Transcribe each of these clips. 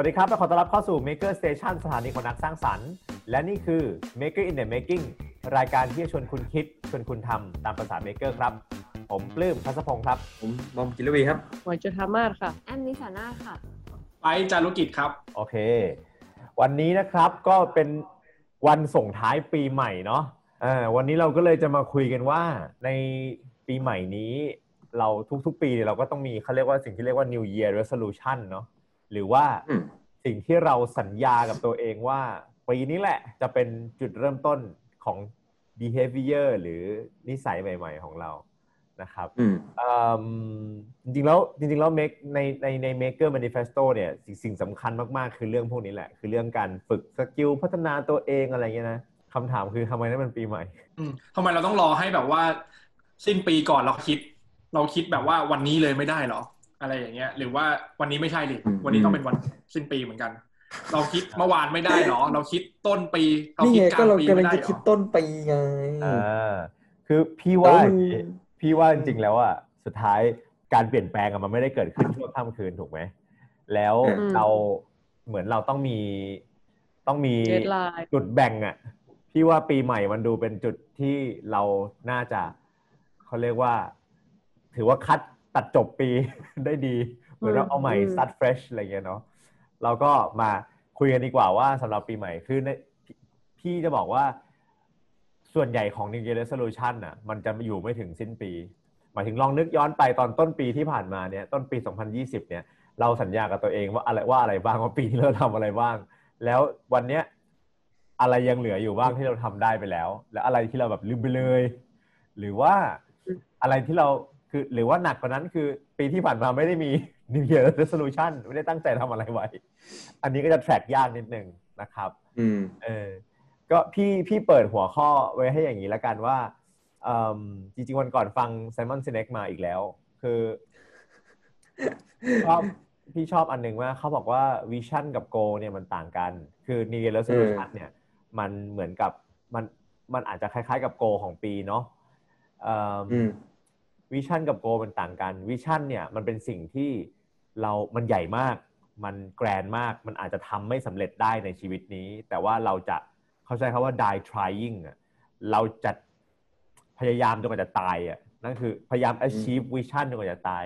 วัสดีครับและขอต้อนรับเข้าสู่ Maker Station สถานีของนักสร้างสรรค์ และนี่คือ Maker in the Making รายการที่จะชวนคุณคิด ชวนคุณทำตามภาษา Maker ครับ ผมปลื้มพัสพงศ์ครับ ผมบอมกิลวีครับหมวยจุธามาศค่ะ แอมนิสานาค่ะ ไปจารุกิจครับ โอเค วันนี้นะครับก็เป็นวันส่งท้ายปีใหม่เนาะอ่าวันนี้เราก็เลยจะมาคุยกันว่าในปีใหม่นี้ เราทุกๆ ปีเนี่ยเราก็ต้องมีเขาเรียกว่าสิ่งที่เรียกว่า New Year Resolution เนาะหรือว่าอืม สิ่งที่เราสัญญากับตัวเองว่าปีนี้แหละจะเป็นจุดเริ่มต้นของ behavior หรือนิสัยใหม่ ๆ ของเรานะครับอืมอืมจริงๆแล้วจริงๆแล้ว make ในในใน maker manifesto เนี่ยสิ่งสิ่งสำคัญมากๆ คือเรื่องพวกนี้แหละ คือเรื่องการฝึกสกิลพัฒนาตัวเองอะไรเงี้ยนะคำถามคือทำไมนั่นมันปีใหม่อืมทำไมเราต้องรอให้แบบว่า สิ้นปีก่อนเราคิด เราคิดแบบว่าวันนี้เลยไม่ได้เหรอ อะไรอย่างเงี้ย หรือว่าวันนี้ไม่ใช่ดิอืมวันนี้ต้องเป็นวันสิ้นปีเหมือนกัน เราคิดเมื่อวานไม่ได้เหรอ เราคิดต้นปีเรานี่คิดไงกก็ลางเราปีกำลัไม่งได้จะเหรคิดอต้นปีไงอ่าคือพี่ว่าเอ้ยอย่างนี้พี่ว่าจริงๆแล้วอะสุดท้ายการเปลี่ยนแปลงอะมันไม่ได้เกิดขึ้นชั่วข้ามคืนถูกไหมแล้วอืมเราเหมือนเราต้องมีต้องมี Deadline จุดแบ่งอะพี่ว่าปีใหม่มันดูเป็นจุดที่เราน่าจะเขาเรียกว่า ถือว่าคัด ตัดจบปีได้ดีเหมือนเราเอาใหม่อืม start fresh อะไรเงี้ยเนาะเราก็มาคุยกันดีกว่าว่าสำหรับปีใหม่คือในพี่พี่จะบอกว่าส่วนใหญ่ของ New Year Resolution น่ะ มันจะอยู่ไม่ถึงสิ้นปี หมายถึงลองนึกย้อนไปตอนต้นปีที่ผ่านมาเนี่ย ต้นปี 2020 เนี่ย เราสัญญากับตัวเองว่าอะไรว่าอะไรบ้างว่าปีที่เราทำอะไรบ้าง แล้ววันเนี้ยอะไรยังเหลืออยู่บ้างที่เราทำได้ไปแล้ว แล้วอะไรที่เราแบบลืมไปเลย หรือว่าอะไรที่เรา คือหรือว่าหนักกว่านั้นคือปีที่ผ่านมาไม่ได้มี New Year Resolution ไม่ได้ตั้งใจทำอะไรไว้ อันนี้ก็จะ track ยากนิดนึงนะครับอืมเออก็พี่พี่เปิดหัวข้อไว้ให้อย่างนี้แล้วกันว่าเอิ่มจริงๆวันก่อนฟัง Simon Sinek มาอีกแล้ว คือชอบพี่ชอบอันหนึ่งว่าเขาบอกว่าวิชั่นกับโกเนี่ยมันต่างกัน คือ New Year Resolution เนี่ย มันเหมือนกับมันมันอาจจะคล้ายๆกับโกของปีเนาะเอิ่มอืม วิชั่นกับโกมันต่างกันวิชั่นเนี่ยมันเป็นสิ่งที่เรามันใหญ่มาก มันแกรนมาก มันอาจจะทำไม่สำเร็จได้ในชีวิตนี้ แต่ว่าเราจะเขาใช้คำว่า die trying อะเราจะพยายามจนกว่าจะตายอะนั่นคือพยายาม achieve vision จนกว่าจะตาย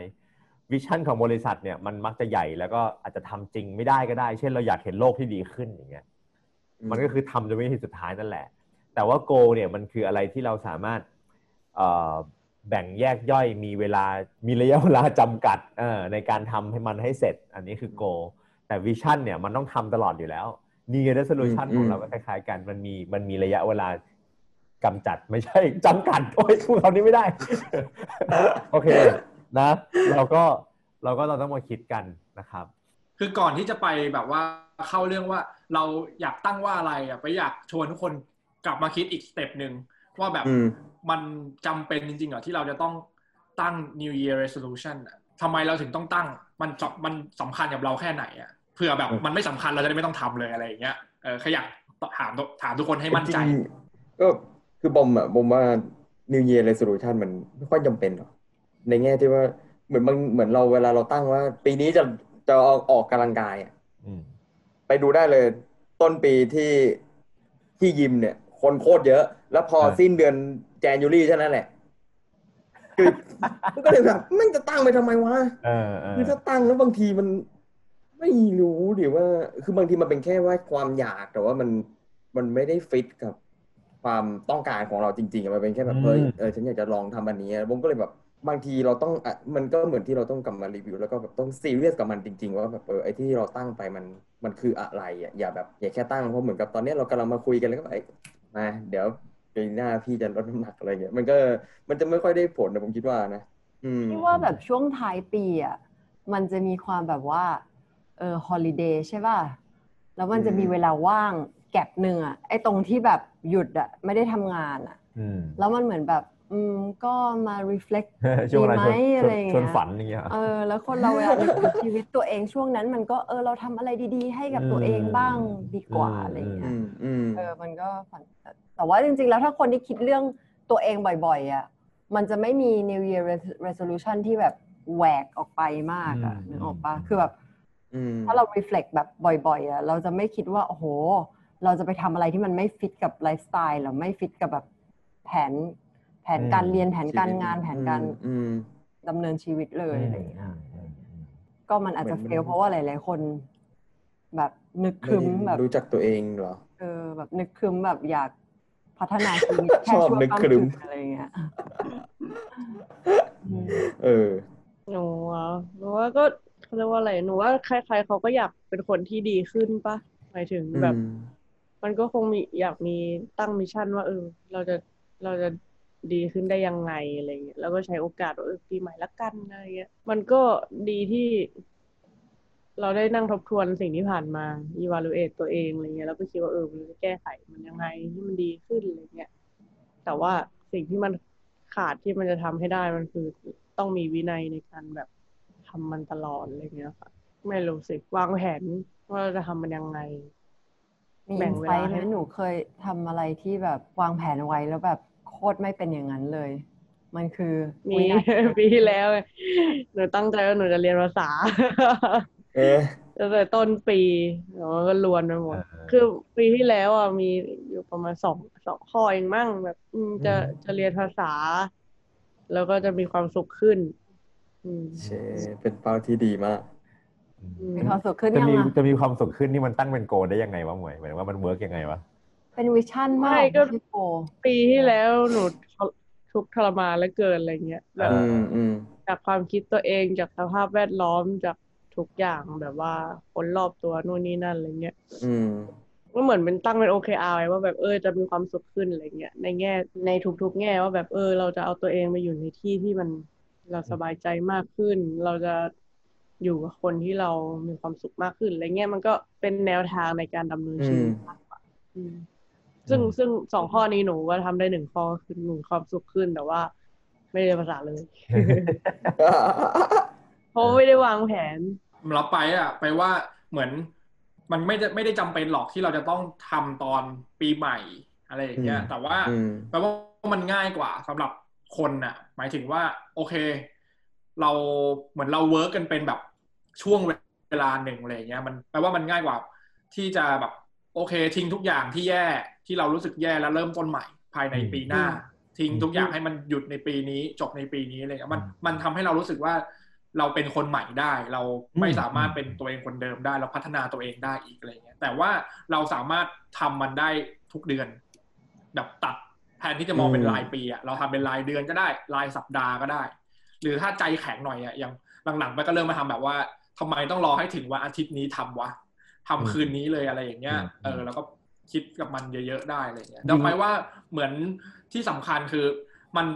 วิชั่นของบริษัทเนี่ยมันมักจะใหญ่แล้วก็อาจจะทำจริงไม่ได้ก็ได้ เช่นเราอยากเห็นโลกที่ดีขึ้นอย่างเงี้ยมันก็คือทำจนวินาทีสุดท้ายนั่นแหละ แต่ว่าโกเนี่ยมันคืออะไรที่เราสามารถเอ่อ แบ่งแยกย่อยมีเวลามีระยะเวลาจำกัดเอ่อในการทำให้มันให้เสร็จ อันนี้คือโกแต่วิชั่นเนี่ยมันต้องทำตลอดอยู่แล้ว New Year Resolution อืมของเราก็คล้ายๆกันมันมีมันมีระยะเวลากำจัดไม่ใช่จำกัด โอ้ยพูดคำนี้ไม่ได้ โอเคนะ เราก็เราก็เราต้องมาคิดกันนะครับ คือก่อนที่จะไปแบบว่าเข้าเรื่องว่าเราอยากตั้งว่าอะไรอะไปอยากชวนทุกคนกลับมาคิดอีกสเต็ปหนึ่งว่าแบบอื มมันจำเป็นจริงๆเหรอที่เราจะต้องตั้ง New Year Resolution อะทำไมเราถึงต้องตั้ง มันจมันสำคัญกับเราแค่ไหนอะเผื่อแบบอืมมันไม่สำคัญเราจะได้ไม่ต้องทำเลยอะไรอย่างเงี้ยเออแค่อยากถามถามทุกคนให้มั่นใจจริงๆก็คือบอมอะบอมว่า New Year Resolution มันไม่ค่อยจำเป็นหรอกในแง่ที่ว่าเหมือนบางเหมือนเราเวลาเราตั้งว่า ปีนี้จะจะออกออกกำลังกายอะอืมไปดูได้เลย ต้นปีที่ที่ยิมเนี่ย คนโคตรเยอะ แล้วพอเออสิ้นเดือนแจนยูรี่เท่านั้นแหละคือมันก็เลยแบบแม่งจะตั้งไปทำไมวะเออเออคือถ้าตั้งแล้วบางทีมัน ไม่รู้ดิว่า คือบางทีมันเป็นแค่ว่าความอยากแต่ว่ามันมันไม่ได้ฟิตกับความต้องการของเราจริงๆอะมันเป็นแค่แบบเฮ้ยเออฉันอยากจะลองทำอันนี้ผมก็เลยแบบบางทีเราต้องอะมันก็เหมือนที่เราต้องกลับมารีวิว แล้วก็แบบต้องซีเรียสกับมันจริง ๆ ว่าแบบเออไอ้ที่เราตั้งไปมันมันคืออะไรอะอย่าแบบอย่าแค่ตั้งเพราะเหมือนกับตอนเนี้ยเรากำลังมาคุยกันแล้วก็แบบเอ้ ยมาเดี๋ยวปีหน้าพี่จะลดน้ำหนักอะไรเงี้ยมันก็มันจะไม่ค่อยได้ผลนะผมคิดว่านะอืมที่ว่าแบบช่วงท้ายปีอะมันจะมีความแบบว่า เออฮอลิเดย์ใช่ป่ะ แล้วมันจะมีอืมเวลาว่างแก็บหนึ่งอะไอ้ตรงที่แบบหยุดอะไม่ได้ทำงานอะอืมแล้วมันเหมือนแบบ อืมก็มา reflect ช่วงเวลาชวนดีไหมชอะไรวนอย่างเงี้ยชวนฝันอย่างเงี้ย เออแล้วคนเราเวลานึกถึงชีวิตตัวเองช่วงนั้น มันก็เออเราทำอะไรดีๆ ให้กับตัวเองบ้างดีกว่าอืม อะไรอย่างเงี้อืยมอืม เออมันก็ฝันแต่แต่ว่าจริงๆ แล้วถ้าคนที่คิดเรื่องตัวเองบ่อยๆอะมันจะไม่มี New Year Res- Resolution ที่แบบแหวกออกไปมากอะอืม นึกออกปะคือแบบ อืม ถ้าเรา reflect แบบบ่อยๆอะเราจะไม่คิดว่าโอ้โห เราจะไปทำอะไรที่มันไม่ฟิตกับไลฟ์สไตล์หรือไม่ฟิตกับแบบแผน แผนการอืมเรียนแผนการงานแผนการอืมดำเนินชีวิตเลยอืมอะไรอย่างเงี้ยอืมอืมก็มันอาจจะเหมือนเฟลมันเพราะว่าหลาย ๆ คน แบบนึกครึ้มไม่แบบรู้จักตัวเองเหรอเออแบบนึกครึ้มแบบอยากพัฒนาชีวิตแค่ชอบชั่วนึกข้ามครึ้คืมนอะไรเงี้ยอืมเออหนูอะหนูว่าก็เขาเรียกว่าอะไรหนูว่าใครๆเขาก็อยากเป็นคนที่ดีขึ้นปะหมายถึงแบบอืมมันก็คงมีอยากมีตั้งมิชชั่นว่าเออ เราจะเราจะ ดีขึ้นได้ยังไงอะไรเงี้ยแล้วก็ใช้โอกาสว่าเออปีใหม่ละกันอะไรเงี้ย มันก็ดีที่ เราได้นั่งทบทวนสิ่งที่ผ่านมา evaluate ตัวเองอะไรเงี้ยแล้วก็คิดว่าเออมันจะแก้ไขมันยังไงให้มันดีขึ้นอะไรเงี้ยแต่ว่าสิ่งที่มันขาดที่มันจะทำให้ได้มันคือต้องมีวินัยในการแบบทำมันตลอดอะไรเงี้ยค่ะ ไม่รู้สิวางแผนว่าเราจะทำมันยังไงมีแบ่อิงเวไซลาไหมหนูเคยทำอะไรที่แบบวางแผนไว้แล้วแบบ ตรไม่เป็นอย่างนั้นเลย มันคือมีวินาทีปีที่แล้วไงหนูตั้งใจว่าหนูจะเรียนภาษาเออตั้งแต่ต้นปีแล้วมันก็ลวนไปหมด คือปีที่แล้วอะมีอยู่ประมาณสองสองข้อเองมั่งแบบอืมจะจะเรียนภาษา แล้วก็จะมีความสุขขึ้นอืมเชเป็นเป้าที่ดีมากอืมมีความสุขขึ้นจะยังมีอะจะมีความสุขขึ้นนี่มันตั้งเป็น goal ได้ยังไงวะหมวยหมายถึงว่ามัน work ยังไงวะ เป็น vision มากไม่ก็พี่ goal ปีที่แล้วหนูทุกข์ทรมานเหลือเกินอะไรเงี้ยแบบเออืมอืมจากความคิดตัวเองจากสภาพแวดล้อมจากทุกอย่างแบบว่าคนรอบตัวนู่นนี่นั่นอะไรเงี้ยอืมก็เหมือนเป็นตั้งเป็น OKR ไว้ว่าแบบเออจะมีความสุขขึ้นอะไรเงี้ยในแง่ในทุกๆ แง่ว่าแบบเออ เราจะเอาตัวเองไปอยู่ในที่ที่มันเราสบายใจมากขึ้น เราจะอยู่กับคนที่เรามีความสุขมากขึ้นอะไรเงี้ยมันก็เป็นแนวทางในการดำเนินชีวิตอืมมากกว่าอืม ซึ่งซึ่งสองข้อนี้หนูว่าทำได้หนึ่งข้อคือหนึ่งความสุขขึ้นแต่ว่า ไม่ได้เรียนภาษาเลยเพราะไม่ได้วางแผนเราไปอะ ไปว่าเหมือนมันไม่ได้ไม่ได้จำเป็นหรอกที่เราจะต้องทำตอนปีใหม่ อะไรอย่างเงี้ยอืมแต่ว่าอืมแปลว่ามันง่ายกว่าสำหรับคนน่ะ หมายถึงว่า โอเค เราเหมือนเรา work กันเป็นแบบช่วงเวลาหนึ่งอะไรอย่างเงี้ย มันแปลว่ามันง่ายกว่าที่จะแบบ โอเค ทิ้งทุกอย่างที่แย่ที่เรารู้สึกแย่แล้วเริ่มต้นใหม่ภายในปีหน้า ทิ้งทุกอย่างให้มันหยุดในปีนี้ จบในปีนี้อะไรเงี้ยมันมันทำให้เรารู้สึกว่าเราเป็นคนใหม่ได้ เราไม่สามารถเป็นตัวเองคนเดิมได้เราพัฒนาตัวเองได้อีกอะไรเงี้ยแต่ว่าเราสามารถทำมันได้ทุกเดือน แบบตัดแทนที่จะมองเป็นอืมรายปีอะเราทำเป็นรายเดือนก็ได้รายสัปดาห์ก็ได้ หรือถ้าใจแข็งหน่อยอะอย่างหลังๆไปก็เริ่มมาทำแบบว่าทำไมต้องรอให้ถึงวันอาทิตย์นี้ทำวะ ทำคืนนี้เลยอะไรอย่างเงี้ยเออแล้วก็คิดกับมันเยอะๆได้อะไรเงี้ยเดาไปว่าเหมือนที่สำคัญคือ มัน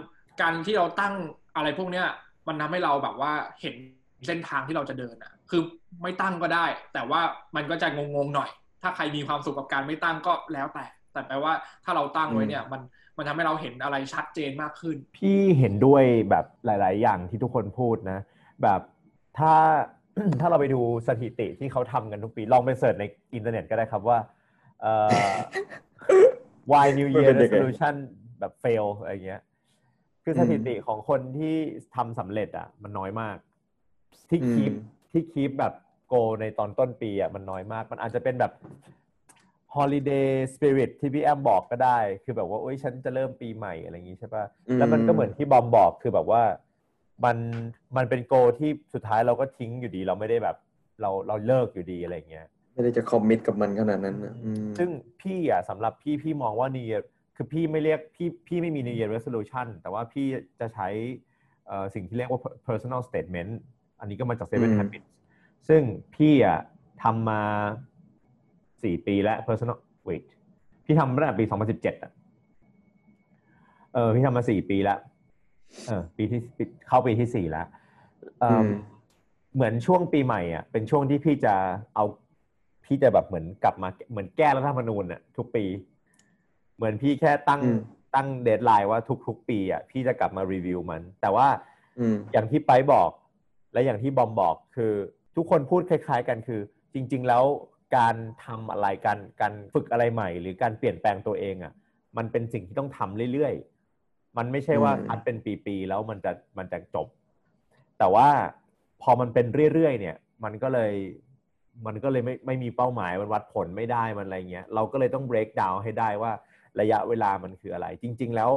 การที่เราตั้งอะไรพวกเนี้ยมันทำให้เราแบบว่าเห็นเส้นทางที่เราจะเดินอะ คือไม่ตั้งก็ได้ แต่ว่ามันก็จะงงๆหน่อย ถ้าใครมีความสุขกับการไม่ตั้งก็แล้วแต่ แต่แปลว่าถ้าเราตั้งไว้เนี่ย มันมันทำให้เราเห็นอะไรชัดเจนมากขึ้น พี่เห็นด้วยแบบหลาย ๆ อย่างที่ทุกคนพูดนะ แบบถ้า ถ้าเราไปดูสถิติที่เขาทำกันทุกปี ลองไปเสิร์ชในอินเทอร์เน็ตก็ได้ครับว่าเอ่อ why New มัน Year เป็นยังไง resolution แบบ fail อะไรเงี้ย คือสถิติของคนที่ทำสำเร็จอะ มันน้อยมาก ที่อืมคีปที่คีปแบบโกในตอนต้นปีอะมันน้อยมาก มันอาจจะเป็นแบบ holiday spirit ที่พี่แอมบอกก็ได้ คือแบบว่าโอ๊ยฉันจะเริ่มปีใหม่อะไรอย่างงี้ใช่ปะอืมแล้วมันก็เหมือนที่บอมบอกคือแบบว่า มันมันเป็นโกที่สุดท้ายเราก็ทิ้งอยู่ดี เราไม่ได้แบบ เราเราเลิกอยู่ดีอะไรอย่างเงี้ยไม่ได้จะคอมมิตกับมันขนาดนั้นนะอืมซึ่งพี่อะสำหรับพี่พี่มองว่า New Year คือพี่ไม่เรียกพี่พี่ไม่มี New Year resolution แต่ว่าพี่จะใช้เอ่อสิ่งที่เรียกว่า personal statement อันนี้ก็มาจาก Seven อืม Habits ซึ่งพี่อะทำมาสี่ปีแล้ว personal wait พี่ทำตั้งแต่ปี 2017อะเออพี่ทำมาสี่ปีแล้ว เออปีที่เข้าปีที่สี่แล้วเอิ่มอืมเหมือนช่วงปีใหม่อะเป็นช่วงที่พี่จะเอาพี่จะแบบเหมือนกลับมาเหมือนแก้รัฐธรรมนูญอะทุกปี เหมือนพี่แค่ตั้งอืมตั้งเดทไลน์ว่าทุก ๆ ปีอะพี่จะกลับมารีวิวมัน แต่ว่าอืมอย่างที่ไปบอก และอย่างที่บอมบอกคือ ทุกคนพูดคล้าย ๆ กันคือ จริง ๆ แล้วการทำอะไรการการฝึกอะไรใหม่ หรือการเปลี่ยนแปลงตัวเองอะ มันเป็นสิ่งที่ต้องทำเรื่อยๆ มันไม่ใช่ว่าอืมคัดเป็นปีๆแล้วมันจะมันจะจบ แต่ว่าพอมันเป็นเรื่อยๆเนี่ย มันก็เลยมันก็เลยไม่ไม่มีเป้าหมายมันวัดผลไม่ได้มันอะไรเงี้ยเราก็เลยต้อง break down ให้ได้ว่าระยะเวลามันคืออะไร จริง ๆ แล้ว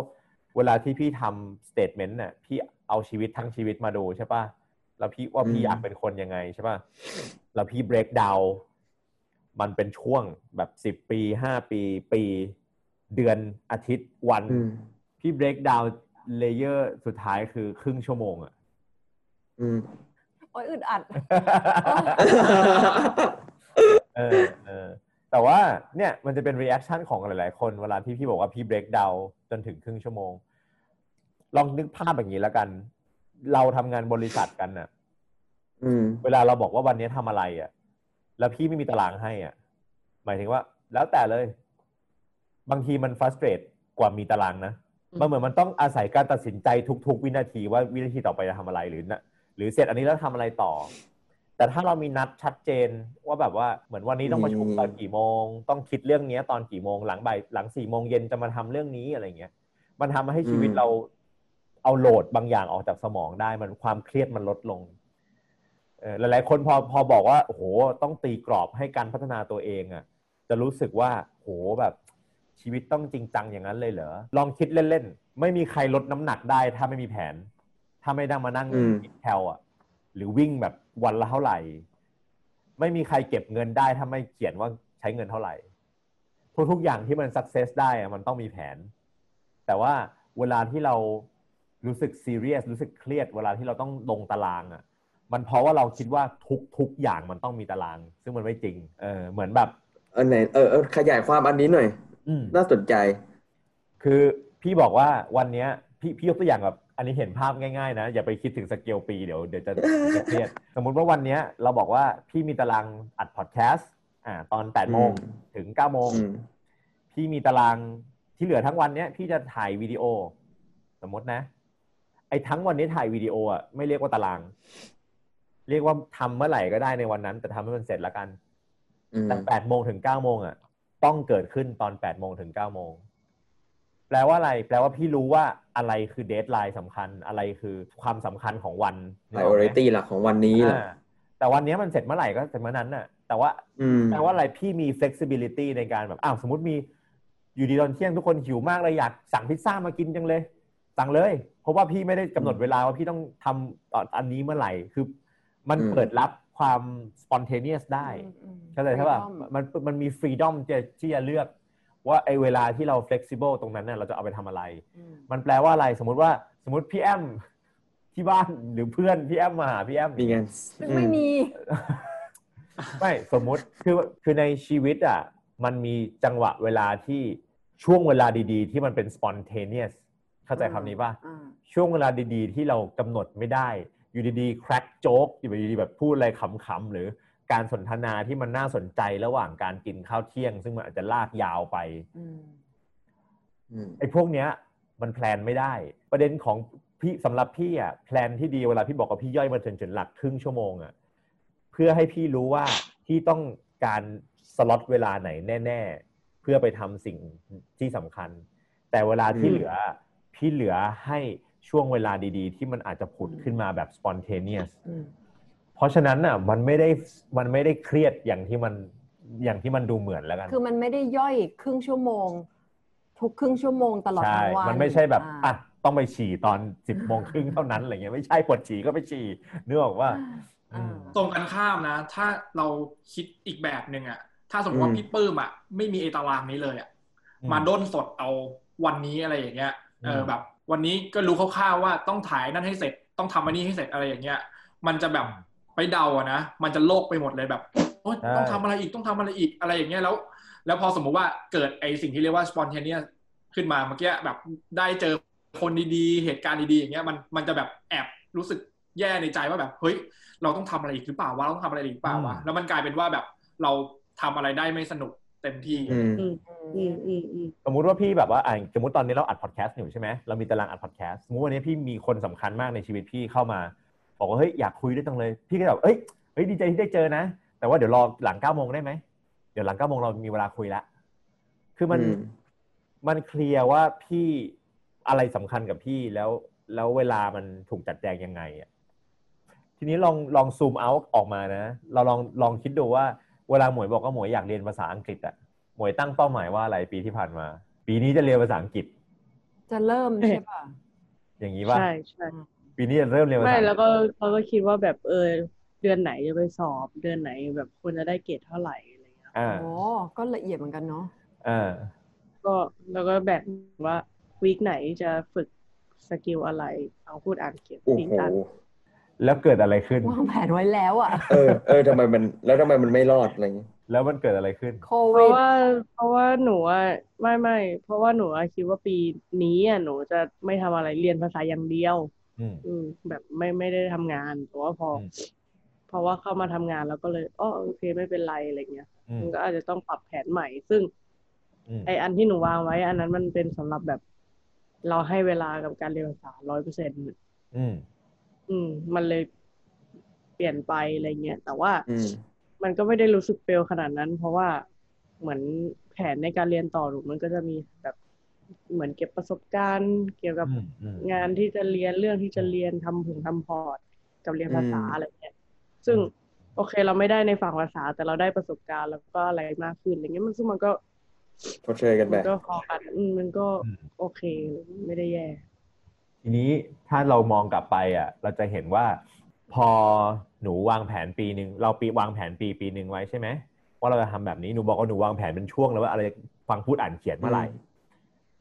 เวลาที่พี่ทำ statement น่ะพี่เอาชีวิตทั้งชีวิตมาดูใช่ปะแล้วพี่ว่าพี่อืมอยากเป็นคนยังไงใช่ปะแล้วพี่ break down มันเป็นช่วงแบบสิบปีห้าปี ปี เดือนอาทิตย์วันอืม พี่ break down layer สุดท้ายคือครึ่งชั่วโมงอะอืมโอ้ยอึดอัดเออเออแต่ว่าเนี่ยมันจะเป็น reaction ของหลาย ๆ คนเวลาที่พี่บอกว่าพี่ break down จนถึงครึ่งชั่วโมง ลองนึกภาพอย่างนี้แล้วกัน เราทำงานบริษัทกันน่ะอืมเวลาเราบอกว่าวันนี้ทำอะไรอะ แล้วพี่ไม่มีตารางให้อะ หมายถึงว่า แล้วแต่เลย บางทีมัน frustrate กว่ามีตารางนะอื มมันเหมือนมันต้องอาศัยการตัดสินใจทุก ๆ วินาทีว่าวินาทีต่อไปจะทำอะไรหรือนะหรือเสร็จอันนี้แล้วทำอะไรต่อ แต่ถ้าเรามีนัดชัดเจนว่าแบบว่าเหมือนวันนี้ต้องประชุมตอนกี่โมง ต้องคิดเรื่องเนี้ยตอนกี่โมงหลังบ่ายหลังสี่โมงเย็นจะมาทำเรื่องนี้อะไรเงี้ยมันทำให้ชีวิตอืมเราเอาโหลดบางอย่างออกจากสมองได้มันความเครียดมันลดลงเออหลายๆคนพอพอบอกว่าโอ้โหต้องตีกรอบให้การพัฒนาตัวเองอะ จะรู้สึกว่าโหแบบ ชีวิตต้องจริงจังอย่างนั้นเลยเหรอลองคิดเล่นๆไม่มีใครลดน้ำหนักได้ ถ้าไม่มีแผน ถ้าไม่ได้มานั่งอืมคิดแคลอะ หรือวิ่งแบบวันละเท่าไหร่ ไม่มีใครเก็บเงินได้ถ้าไม่เขียนว่าใช้เงินเท่าไหร่ทุกๆอย่างที่มันสักเซสได้อะมันต้องมีแผน แต่ว่าเวลาที่เรารู้สึกซีเรียสรู้สึกเครียด เวลาที่เราต้องลงตารางอะ มันเพราะว่าเราคิดว่าทุกทุกอย่างมันต้องมีตาราง ซึ่งมันไม่จริง เออเหมือนแบบเออไหนเออเออขยายความอันนี้หน่อยอืม น่าสนใจ คือพี่บอกว่าวันเนี้ย พี่พี่ยกตัวอย่างแบบอันนี้เห็นภาพง่ายๆนะ อย่าไปคิดถึงสเกลปีเดี๋ยวเดี๋ยวจะจะเครียดสมมุติว่าวันเนี้ย เราบอกว่าพี่มีตารางอัดพอดแคสต์อ่า ตอนแปดโมงอืมถึงเก้าโมงอืมพี่มีตารางที่เหลือทั้งวันเนี้ยพี่จะถ่ายวิดีโอ สมมตินะ ไอ้ทั้งวันนี้ถ่ายวิดีโออะไม่เรียกว่าตาราง เรียกว่าทำเมื่อไหร่ก็ได้ในวันนั้น แต่ทำให้มันเสร็จแล้วกันอืมแต่แปดโมงถึงเก้าโมงอะ ต้องเกิดขึ้นตอนแปดโมงถึงเก้าโมงแปลว่าอะไร แปลว่าพี่รู้ว่าอะไรคือ deadline สำคัญอะไรคือความสำคัญของวันนึกออกไหม priority หลักของวันนี้แหละอ่าแต่วันนี้มันเสร็จเมื่อไหร่ก็เสร็จเมื่อนั้นน่ะ แต่ว่าอืมแปลว่าอะไรพี่มี flexibility ในการแบบอ้าวสมมติมีอยู่ดีตอนเที่ยงทุกคนหิวมากเลยอยากสั่งพิซซ่ามากินจังเลย สั่งเลย เพราะว่าพี่ไม่ได้กำหนดเวลาว่าพี่ต้องทำตอนอันนี้เมื่อไหร่คือ มันอืมเปิดรับ ความ spontaneous ได้เข้าใจใช่ป่ะมันมันมี freedom ที่จะที่จะเลือกว่าไอเวลาที่เรา flexible ตรงนั้นเนี่ยเราจะเอาไปทำอะไร มันแปลว่าอะไรสมมุติว่าสมมติพี่แอมที่บ้านหรือเพื่อนพี่แอมมาหาพี่แอมมีงานซึ่งไม่มีไม่สมมุติคือคือในชีวิตอะมันมีจังหวะเวลาที่ช่วงเวลาดีๆ ที่มันเป็น spontaneous เข้าใจคำนี้ป่ะอ่าช่วงเวลาดีๆ ที่เรากำหนดไม่ได้ อยู่ดีๆ crack joke อยู่ดีๆแบบพูดอะไรขำๆหรือการสนทนาที่มันน่าสนใจระหว่างการกินข้าวเที่ยง ซึ่งมันอาจจะลากยาวไปอืมอืมไอ้พวกเนี้ย มันแพลนไม่ได้ ประเด็นของพี่สำหรับพี่อะแพลนที่ดีเวลาพี่บอกว่าพี่ย่อยมาจนจนหลักครึ่งชั่วโมงอะเพื่อให้พี่รู้ว่าพี่ต้องการสล็อตเวลาไหนแน่ ๆ เพื่อไปทำสิ่งที่สำคัญ แต่เวลาที่อืมเหลือ พี่เหลือให้ ช่วงเวลาดีๆ ที่มันอาจจะผุดขึ้นมาแบบ spontaneous อืมเพราะฉะนั้นน่ะมันไม่ได้มันไม่ได้เครียดอย่างที่มันอย่างที่มันดูเหมือนแล้วกัน คือมันไม่ได้ย่อยครึ่งชั่วโมง ทุกครึ่งชั่วโมงตลอดใช่ทั้งวันมันไม่ใช่แบบาอะต้องไปฉี่ตอนสิบโมงครึ่งเท่านั้นอะไรเงี้ยไม่ใช่ปวดฉี่ก็ไปฉี่นึกออกว่าอ่าตรงกันข้ามนะ ถ้าเราคิดอีกแบบหนึ่งอะถ้าสมมติว่าอืมพี่ปื้มอะไม่มีไอตารางนี้เลยอะอืมมาด้นสดเอาวันนี้อะไรอย่างเงี้ยเอออืมแบบ วันนี้ก็รู้คร่าวๆว่าต้องถ่ายนั่นให้เสร็จ ต้องทำอันนี้ให้เสร็จอะไรอย่างเงี้ย มันจะแบบไปเดาอะนะ มันจะโลกไปหมดเลยแบบโอ๊ยใช่ต้องทำอะไรอีกต้องทำอะไรอีกอะไรอย่างเงี้ยแล้ว แล้วพอสมมุติว่าเกิดไอสิ่งที่เรียกว่า spontaneous ขึ้นมาเมื่อกี้แบบได้เจอคนดีๆ เหตุการณ์ดีๆอย่างเงี้ยมันมันจะแบบแอบรู้สึกแย่ในใจว่าแบบเฮ้ยเราต้องทำอะไรอีกหรือเปล่าวะเราต้องทำอะไรอีกหรือเปล่าวะอืมแล้วมันกลายเป็นว่าแบบเราทำอะไรได้ไม่สนุก เต็มที่อืมอืมอืมอืมอืมสมมุติว่าพี่แบบว่าอะสมมติตอนนี้เราอัดพอดแคสต์อยู่ใช่ไหมเรามีตารางอัดพอดแคสต์สมมติวันนี้พี่มีคนสำคัญมากในชีวิตพี่เข้ามา บอกว่าเฮ้ยอยากคุยด้วยจังเลย พี่ก็แบบเอ้ยเฮ้ยดีใจที่ได้เจอนะ แต่ว่าเดี๋ยวรอหลังเก้าโมงได้ไหมเดี๋ยวหลังเก้าโมงเรามีเวลาคุยละคือมันอืมมันเคลียร์ว่าพี่อะไรสำคัญกับพี่แล้วแล้วเวลามันถูกจัดแจงยังไงอะทีนี้ลองลองซูมเอาออกมานะ เราลองลองคิดดูว่า เวลาหมวยบอกว่าหมวยอยากเรียนภาษาอังกฤษอะหมวยตั้งเป้าหมายว่าอะไรปีที่ผ่านมา ปีนี้จะเรียนภาษาอังกฤษ จะเริ่มใช่ป่ะอย่างนี้ว่าใช่ใช่ปีนี้จะเริ่มเรียนภาษาไม่อังกฤษแล้วก็เขาก็คิดว่าแบบเออเดือนไหนจะไปสอบ เดือนไหนแบบควรจะได้เกรดเท่าไหร่อะไรเงี้ยอ่าโอ้ก็ละเอียดเหมือนกันเนาะอ่าก็แล้วก็แบ่งว่าวีคไหนจะฝึกสกิลอะไรเอาพูดอ่านเขียนโอ้จริงโหจัง แล้วเกิดอะไรขึ้นวางแผนไว้แล้วอะเออเออทำไมมันแล้วทำไมมันไม่รอดอะไรเงี้ยแล้วมันเกิดอะไรขึ้นโคเพวิราะดว่าเพราะว่าหนูอะไม่ไม่เพราะว่าหนูอะคิดว่าปีนี้อะหนูจะไม่ทำอะไรเรียนภาษาอย่างเดียว อืม อืมแบบไม่ไม่ได้ทำงานแต่ว่าพออม เพราะว่าเข้ามาทำงานแล้วก็เลยอ๋อโอเคไม่เป็นไรอะไรเงี้ยอืมมันก็อาจจะต้องปรับแผนใหม่ ซึ่งอืมไออันที่หนูวางไว้ อันนั้นมันเป็นสำหรับแบบ เราให้เวลากับการเรียนภาษาร้อยเปอร์เซ็นต์อืม อืม มันเลยเปลี่ยนไปอะไรเงี้ยแต่ว่าอืมมันก็ไม่ได้รู้สึกเฟลขนาดนั้น เพราะว่าเหมือนแผนในการเรียนต่อหนูมันก็จะมีแบบเหมือนเก็บประสบการณ์ เกี่ยวกับอืมอืมงานที่จะเรียนเรื่องที่จะเรียนทำผงทำพอร์ตกับเรียนภาษาอืมอะไรเงี้ยซึ่งอืมโอเคเราไม่ได้ในฝั่งภาษา แต่เราได้ประสบการณ์แล้วก็อะไรมากขึ้นอะไรเงี้ยมันซึ่งมันก็ชดเชยกันไปมันก็พอกันอืมมันก็อืมโอเค ไม่ได้แย่ ทีนี้ถ้าเรามองกลับไปอะเราจะเห็นว่าพอหนูวางแผนปีหนึ่งเราปีวางแผนปีปีหนึ่งไว้ใช่ไหมว่าเราจะทำแบบนี้หนูบอกว่าหนูวางแผนเป็นช่วงแล้วว่าอะไรฟังพูดอ่านเขียนเมื่อไหร่อืม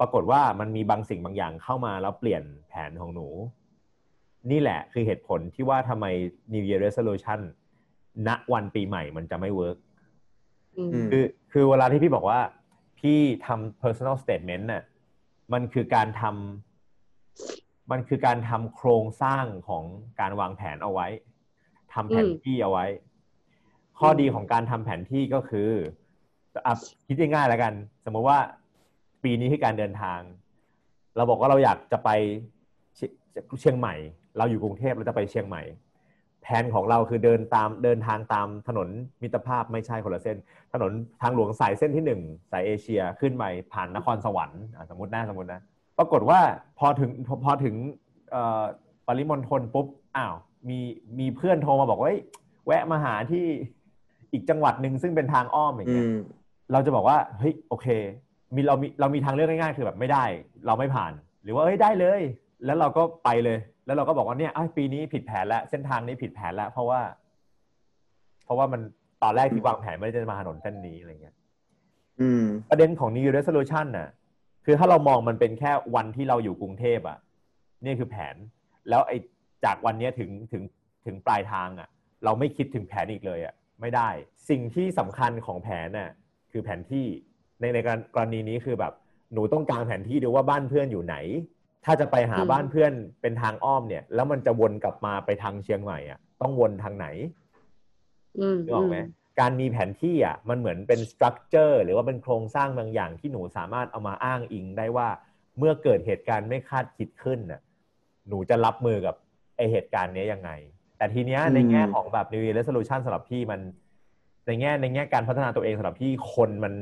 ปรากฏว่ามันมีบางสิ่งบางอย่างเข้ามาแล้วเปลี่ยนแผนของหนู นี่แหละคือเหตุผลที่ว่าทำไม New Year Resolution ณวันปีใหม่มันจะไม่เวิร์กอืมอืมคือคือเวลาที่พี่บอกว่า พี่ทำ personal statement น่ะมันคือการทำ มันคือการทำโครงสร้างของการวางแผนเอาไว้ทำแผนที่เอาไว้ ข้อดีของการทำแผนที่ก็คืออคิดง่ายๆแล้วกัน สมมติว่าปีนี้คือการเดินทาง เราบอกว่าเราอยากจะไปเชียงใหม่ เราอยู่กรุงเทพเราจะไปเชียงใหม่ แผนของเราคือเดินตามเดินทางตามถนนมิตรภาพไม่ใช่คนละเส้น ถนนทางหลวงสายเส้นที่หนึ่งสายเอเชียขึ้นไปผ่านนครสวรรค์สมมตินะสมมตินะ ปรากฏว่าพอถึงพอพอถึงเอ่อปริมณฑลปุ๊บอ้าวมีมีเพื่อนโทรมาบอกว่าเฮ้ยแวะมาหาที่อีกจังหวัดหนึ่งซึ่งเป็นทางอ้อมอย่างอืเงี้ยมเราจะบอกว่าเฮ้ยโอเคมีเรามีเรามีทางเลือกง่ายๆคือแบบไม่ได้ เราไม่ผ่าน หรือว่าเฮ้ยได้เลย แล้วเราก็ไปเลย แล้วเราก็บอกว่าเนี่ยอ้าวปีนี้ผิดแผนแล้วเส้นทางนี้ผิดแผนแล้วเพราะว่า เพราะว่ามันตอนแรกที่วางแผนไม่ได้จะมาถนนเส้นนี้อะไรเงี้ยอืมประเด็นของ New Year Resolution น่ะ คือถ้าเรามองมันเป็นแค่วันที่เราอยู่กรุงเทพอะนี่คือแผน แล้วไอ้จากวันเนี้ยถึงถึงถึงปลายทางอะ เราไม่คิดถึงแผนอีกเลยอะไม่ได้ สิ่งที่สำคัญของแผนน่ะคือแผนที่ในในกรกรณีนี้คือแบบหนูต้องการแผนที่ดูว่าบ้านเพื่อนอยู่ไหน ถ้าจะไปหาอืมบ้านเพื่อนเป็นทางอ้อมเนี่ย แล้วมันจะวนกลับมาไปทางเชียงใหม่อะต้องวนทางไหนอืมนึกออกไหม การมีแผนที่อะมันเหมือนเป็นสตรัคเจอร์หรือว่าเป็นโครงสร้างบางอย่างที่หนูสามารถเอามาอ้างอิงได้ว่าเมื่อเกิดเหตุการณ์ไม่คาดคิดขึ้นน่ะหนูจะรับมือกับไอเหตุการณ์เนี้ยยังไง แต่ทีเนี้ยอืมในแง่ของแบบ New Year Resolution สำหรับพี่มัน ในแง่ในแง่การพัฒนาตัวเองสำหรับพี่คนมัน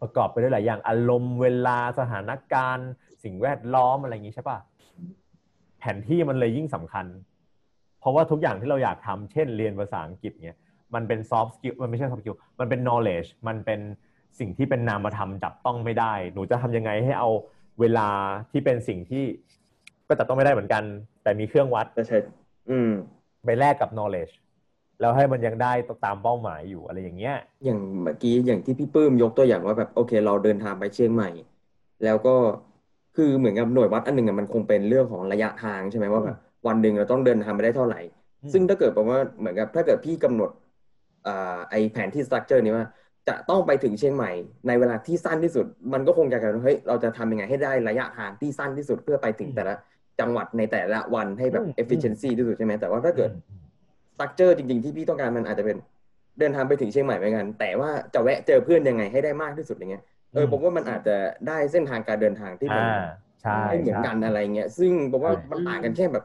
ประกอบไปด้วยหลายอย่างอารมณ์เวลาสถานการณ์ สิ่งแวดล้อมอะไรอย่างนี้ใช่ปะแผนที่มันเลยยิ่งสำคัญ เพราะว่าทุกอย่างที่เราอยากทำเช่น เรียนภาษาอังกฤษเนี่ย มันเป็น soft skill มันไม่ใช่ soft skill มันเป็น knowledge มันเป็นสิ่งที่เป็นนามธรรมจับต้องไม่ได้ หนูจะทำยังไงให้เอาเวลาที่เป็นสิ่งที่ก็จับต้องไม่ได้เหมือนกัน แต่มีเครื่องวัดจะใช่อืมไปแลกกับ knowledge แล้วให้มันยังได้ตามเป้าหมายอยู่อะไรอย่างเงี้ย อย่างเมื่อกี้อย่างที่พี่ปื้มยกตัวอย่างว่าแบบโอเค เราเดินทางไปเชียงใหม่ แล้วก็คือเหมือนกับหน่วยวัดอันหนึ่งอะมันคงเป็นเรื่องของระยะทางใช่ไหมว่าแบบวันหนึ่งเราต้องเดินทางไปได้เท่าไหร่อืมซึ่งถ้าเกิดแปลว่าเหมือนกับถ้าเกิดพี่กำหนดอ่า ไอแผนที่สตรัคเจอร์นี้ว่าจะต้องไปถึงเชียงใหม่ในเวลาที่สั้นที่สุด มันก็คงจะกันว่าเฮ้ยเราจะทำยังไงให้ได้ระยะทางที่สั้นที่สุดเพื่อไปถึงแต่ละจังหวัดในแต่ละวันให้แบบ efficiency ที่สุดใช่ไหมแต่ว่าถ้าเกิดสตรัคเจอร์จริง ๆ ที่พี่ต้องการมันอาจจะเป็นเดินทางไปถึงเชียงใหม่เหมือนกัน แต่ว่าจะแวะเจอเพื่อนยังไงให้ได้มากที่สุดอย่างเงี้ยเออผมว่ามันอาจจะได้เส้นทางการเดินทางที่มันอ่าใช่ไม่เหมือนกันใช่อะไรเงี้ยซึ่งผมว่าใช่มันต่างกันแค่แบบ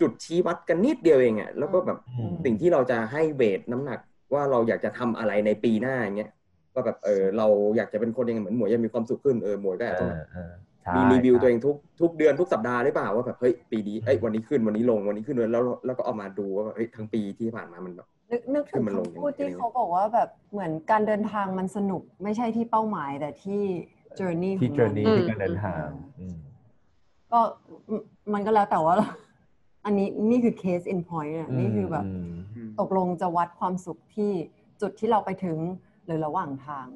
จุดชี้วัดกันนิดเดียวเองอะแล้วก็แบบอืมสิ่งที่เราจะให้เวทน้ำหนัก ว่าเราอยากจะทำอะไรในปีหน้าอย่างเงี้ยว่าแบบเออเราอยากจะเป็นคนยังไงเหมือนหมวยยังมีความสุขขึ้นเออหมวยก็อาจจะต้องอ่าอ่าโฟใช่มีรีวิวใช่ตัวเองทุกทุกเดือนทุกสัปดาห์หรือเปล่าว่าแบบเฮ้ยปีนี้เอ้ยวันนี้ขึ้นวันนี้ลงวันนี้ขึ้นแล้วแล้วก็เอามาดูว่าแบบเฮ้ยทั้งปีที่ผ่านมามันแบบนึกนึกถึงคือมันลงคำพูดอย่างที่นี้เขาบอกว่าแบบเหมือนการเดินทางมันสนุกไม่ใช่ที่เป้าหมายแต่ที่ journey ที่ของมัน journey อืมที่การเดินทางอืมก็มมันก็แล้วแต่ว่า อันนี้นี่คือ case in point อะนี่คือแบบมตกลงจะวัดความสุขที่จุดที่เราไปถึงหรือระหว่างทาง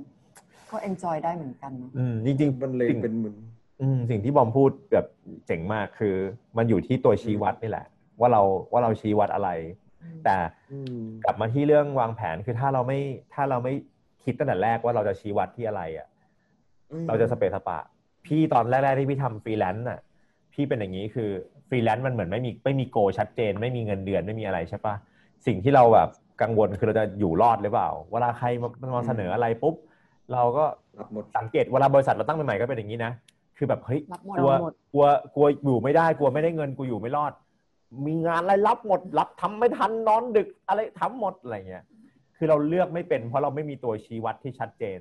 ก็ enjoy ได้เหมือนกันเนอะอืมจริงๆมันเลยสิ่งเป็นเหมือนอืมสิ่งที่บอมพูดแบบเจ๋งมากคือ มันอยู่ที่ตัวชี้วัดนี่แหละ ว่าเราว่าเราชี้วัดอะไร แต่อืมกลับมาที่เรื่องวางแผนคือถ้าเราไม่ถ้าเราไม่คิดตั้งแต่แรกว่าเราจะชี้วัดที่อะไรอะเราจะสะเปะสะปะ พี่ตอนแรกๆที่พี่ทำฟรีแลนซ์น่ะ พี่เป็นอย่างนี้คือ ฟรีแลนซ์มันเหมือนไม่มีไม่มี goal ชัดเจน ไม่มีเงินเดือนไม่มีอะไรใช่ปะสิ่งที่เราแบบกังวลคือเราจะอยู่รอดหรือเปล่า เวลาใครมามาเสนออะไรปุ๊บ เราก็รับหมดสังเกตเวลาบริษัทเราตั้งใหม่ๆก็เป็นอย่างนี้นะคือแบบเฮ้ยรับหมดกลัวรับหมดกลัวกลัวอยู่ไม่ได้กลัวไม่ได้เงินกูอยู่ไม่รอด มีงานอะไรรับหมดรับทำไม่ทันนอนดึกอะไรทำหมดอะไรเงี้ยคือเราเลือกไม่เป็น เพราะเราไม่มีตัวชี้วัดที่ชัดเจน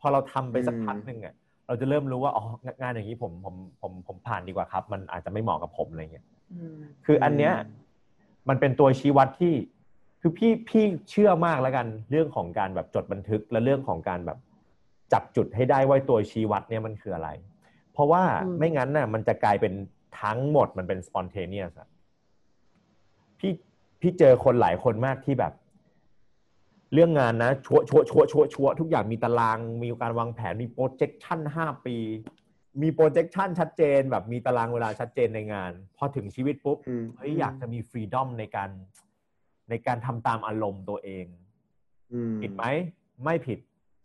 พอเราทำไปสักอืมพักหนึ่งอะ เราจะเริ่มรู้ว่าอ๋องานอย่างนี้ผมผมผมผมผ่านดีกว่าครับ มันอาจจะไม่เหมาะกับผมอะไรเงี้ยอืมคืออันเนี้ยมันเป็นตัวชี้วัดที่คือพี่พี่เชื่อมากแล้วกันเรื่องของการแบบจดบันทึกและเรื่องของการแบบจับจุดให้ได้ว่าตัวชี้วัดเนี่ยมันคืออะไร เพราะว่าอืมไม่งั้นน่ะมันจะกลายเป็นทั้งหมดมันเป็น spontaneous อะพี่พี่เจอคนหลายคนมากที่แบบ เรื่องงานนะชัวชัวชัวชัวชัวทุกอย่างมีตาราง มีการวางแผนมี projection ห้าปี มี projection ชัดเจน แบบมีตารางเวลาชัดเจนในงาน พอถึงชีวิตปุ๊บอืมเฮ้ยอยากจะมี freedom ในการในการทำตามอารมณ์ตัวเองอืมผิดไหมไม่ผิด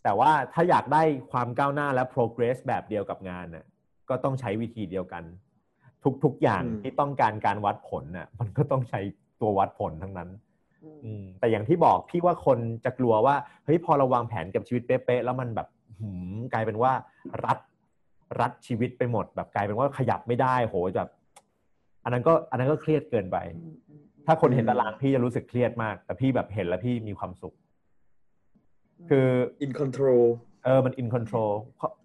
แต่ว่าถ้าอยากได้ความก้าวหน้าและ progress แบบเดียวกับงานน่ะก็ต้องใช้วิธีเดียวกัน ทุกๆอย่างที่ต้องการการวัดผลน่ะมันก็ต้องใช้ตัววัดผลทั้งนั้นอืม แต่อย่างที่บอกพี่ว่าคนจะกลัวว่าเฮ้ยพอเราวางแผนกับชีวิตเป๊ะๆแล้วมันแบบหืมกลายเป็นว่ารัดรัดชีวิตไปหมด แบบกลายเป็นว่าขยับไม่ได้โหแบบอันนั้นก็อันนั้นก็เครียดเกินไปอืมอืมถ้าคนเห็นตารางพี่จะรู้สึกเครียดมาก แต่พี่แบบเห็นแล้วพี่มีความสุข คืออินคอนโทรลเออมัน in control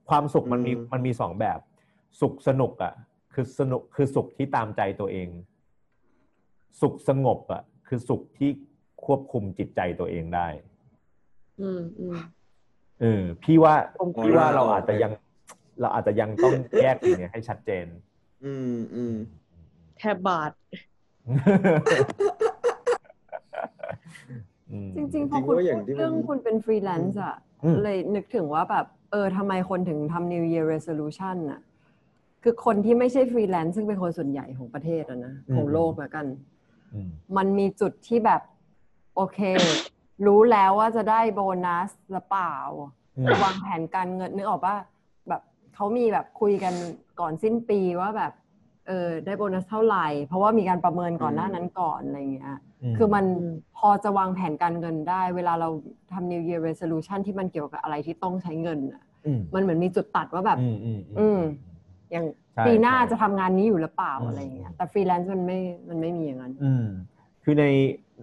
ความสุขมันมีอืมมันมีสองแบบ สุขสนุกอะ คือสนุกคือสุขที่ตามใจตัวเอง สุขสงบอะ คือสุขที่ควบคุมจิตใจตัวเองได้ อืมอืมเออพี่ว่าผมพี่ว่าเราอาจจะยัง เราอาจจะยังต้องแยกตรงเนี้ยให้ชัดเจน อืมอืมแทบบาทอืมจริงๆพจริองคุณๆว่าอย่างพูดที่มันเรื่องคุณเป็นฟรีแลนซ์อะอืมเลยนึกถึงว่าแบบเออทำไมคนถึงทำ New Year Resolution อะคือคนที่ไม่ใช่ฟรีแลนซ์ซึ่งเป็นคนส่วนใหญ่ของประเทศอะนะ ของโลกแล้วกันอื มมันมีจุดที่แบบ โอเค รู้แล้วว่าจะได้โบนัสหรือเปล่าอืมวางแผนการเงินนึกออกว่าแบบเขามีแบบคุยกันก่อนสิ้นปีว่าแบบ เออได้โบนัสเท่าไหร่ เพราะว่ามีการประเมินก่อนหน้านั้นก่อนอะไรเงี้ยคือมันอืมพอจะวางแผนการเงินได้ เวลาเราทำ New Year Resolution ที่มันเกี่ยวกับอะไรที่ต้องใช้เงินอะอืมมันเหมือนมีจุดตัดว่าแบบ อืมอืมอืมอย่างใช่ ปีหน้าใช่จะทำงานนี้อยู่หรือเปล่าอืมอะไรเงี้ยแต่ฟรีแลนซ์มันไม่มันไม่มีอย่างนั้นอืมคือใน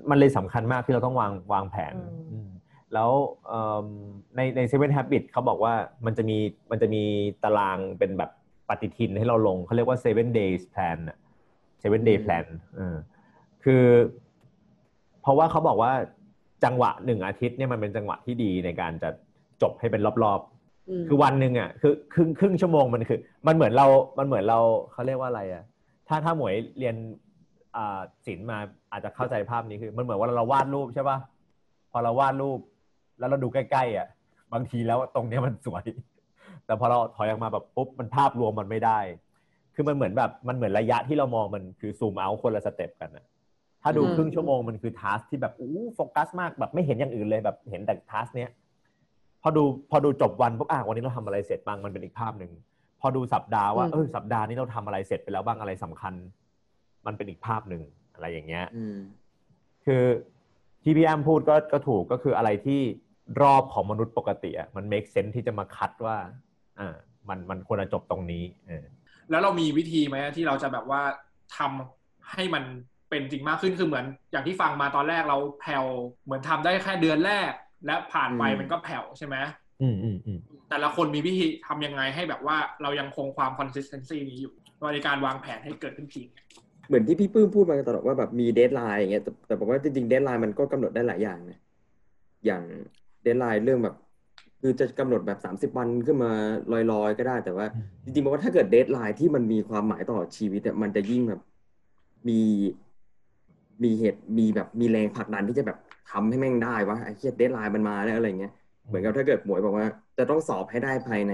มันเลยสำคัญมากที่เราต้องวางวางแผนอืมอืมแล้วเอิ่มในใน Seven Habits เขาบอกว่ามันจะมีมันจะมีตารางเป็นแบบปฏิทินให้เราลงเขาเรียกว่า seven days plan อะ seven day อืม plan เออคือ เพราะว่าเขาบอกว่าจังหวะหนึ่งอาทิตย์เนี่ยมันเป็นจังหวะที่ดีในการจะจบให้เป็นรอบๆอืม คือวันหนึ่งอะคือครึ่งครึ่งชั่วโมงมันคือ มันเหมือนเรา มันเหมือนเราเขาเรียกว่าอะไรอะถ้าถ้าหมวยเรียนอ่าศิลป์มาอาจจะเข้าใจภาพนี้คือ มันเหมือนว่าเราวาดรูปใช่ป่ะพอเราวาดรูป แล้วเราดูใกล้ๆอะ บางทีแล้วตรงเนี้ยมันสวย แต่พอเราถอยออกมาแบบปุ๊บมันภาพรวมมันไม่ได้ คือมันเหมือนแบบมันเหมือนระยะที่เรามองมันคือซูมเอาคนละสเต็ปกันนะถ้าดูอืมครึ่งชั่วโมงมันคือทัสที่แบบอู้โฟกัสมากแบบไม่เห็นอย่างอื่นเลยแบบเห็นแต่ทัสเนี้ย พอดูพอดูจบวันปุ๊บอะวันนี้เราทำอะไรเสร็จบ้างมันเป็นอีกภาพหนึ่งพอดูสัปดาห์ว่าอืมเออสัปดาห์นี้เราทำอะไรเสร็จไปแล้วบ้างอะไรสำคัญ มันเป็นอีกภาพหนึ่งอะไรอย่างเงี้ยอืมคือที่พี่แอมพูดก็ก็ถูกก็คืออะไรที่รอบของมนุษย์ปกติอะมัน make sense ที่จะมาคัดว่า อ่า มันมันควรจะจบตรงนี้เออแล้วเรามีวิธีไหมที่เราจะแบบว่าทำให้มันเป็นจริงมากขึ้นคือเหมือน อย่างที่ฟังมาตอนแรกเราแผ่วเหมือนทำได้แค่เดือนแรก และผ่านไปอืมมันก็แผ่วใช่ไหมอืมอืมอืมแต่แต่ละคนมีวิธีทำยังไงให้แบบว่าเรายังคงความ consistency นี้อยู่ในการวางแผนให้เกิดขึ้นจริงเหมือนที่พี่ปื้มพูดมาตลอดว่าแบบมี deadline อย่างเงี้ยแต่แต่บอกว่าจริงๆ deadline มันก็กำหนดได้หลายอย่างนะอย่าง deadline เรื่องแบบคือจะกำหนดแบบสามสิบวันขึ้นมาลอยๆ ก็ได้ แต่ว่าจริงๆบอกว่าถ้าเกิด deadline ที่มันมีความหมายตลอดชีวิตอะมันจะยิ่งแบบมีมีเหตุมีแบบมีแรงผลักดันที่จะแบบ ทำให้แม่งได้วะไอ้เหี้ย deadline มันมาแล้วอะไรเงี้ยเหมือนกับถ้าเกิดหมวยบอกว่า จะต้องสอบให้ได้ภายใน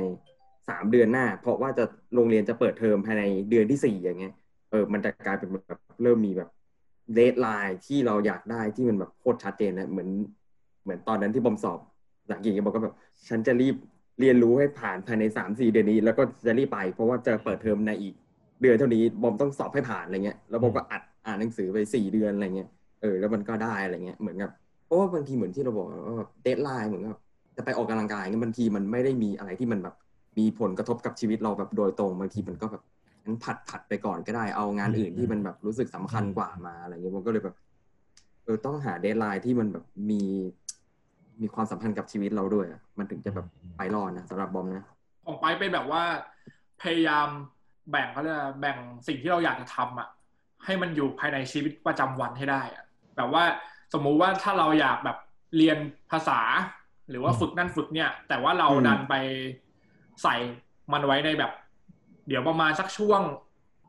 สามเดือนหน้า เพราะว่าจะโรงเรียนจะเปิดเทอมภายในเดือนที่สี่อย่างเงี้ยเออมันจะกลายเป็นแบบเริ่มมีแบบdeadline ที่เราอยากได้ที่มันแบบโคตรชัดเจนนะเหมือนเหมือนตอนนั้นที่บอมสอบภาษาอังกฤษก็บอกก็แบบฉันจะรีบเรียนรู้ให้ผ่านภายในสามสี่เดือนนี้ แล้วก็จะรีบไป เพราะว่าจะเปิดเทอมในอีก เดือนเท่านี้บอมต้องสอบให้ผ่านอะไรเงี้ยแล้วบอมก็อัดอ่านหนังสือไปสี่เดือนอะไรเงี้ยเออแล้วมันก็ได้อะไรเงี้ยเหมือนกับ เพราะว่าบางทีเหมือนที่เราบอกว่า deadline เหมือนกับจะไปออกกำลังกายเงี้ยบางทีมันไม่ได้มีอะไรที่มันแบบมีผลกระทบกับชีวิตเราแบบโดยตรงบางทีมันก็แบบงั้นผัดผัดไปก่อนก็ได้เอางานอื่นที่มันแบบรู้สึกสำคัญกว่ามาอะไรเงี้ยผมก็เลยแบบเออต้องหา deadline ที่มันแบบมีมีความสัมพันธ์กับชีวิตเราด้วยอะมันถึงจะแบบไปรอดนะสำหรับบอมนะของไปเป็นแบบว่าพยายามแบ่งเขาเรียกว่าแบ่งสิ่งที่เราอยากจะทำอะให้มันอยู่ภายในชีวิตประจำวันให้ได้อะแบบว่า สมมุติว่าถ้าเราอยากแบบเรียนภาษา หรือว่าฝึกนั่นฝึกเนี่ย แต่ว่าเราอืมดันไปใส่มันไว้ในแบบ เดี๋ยวประมาณสักช่วง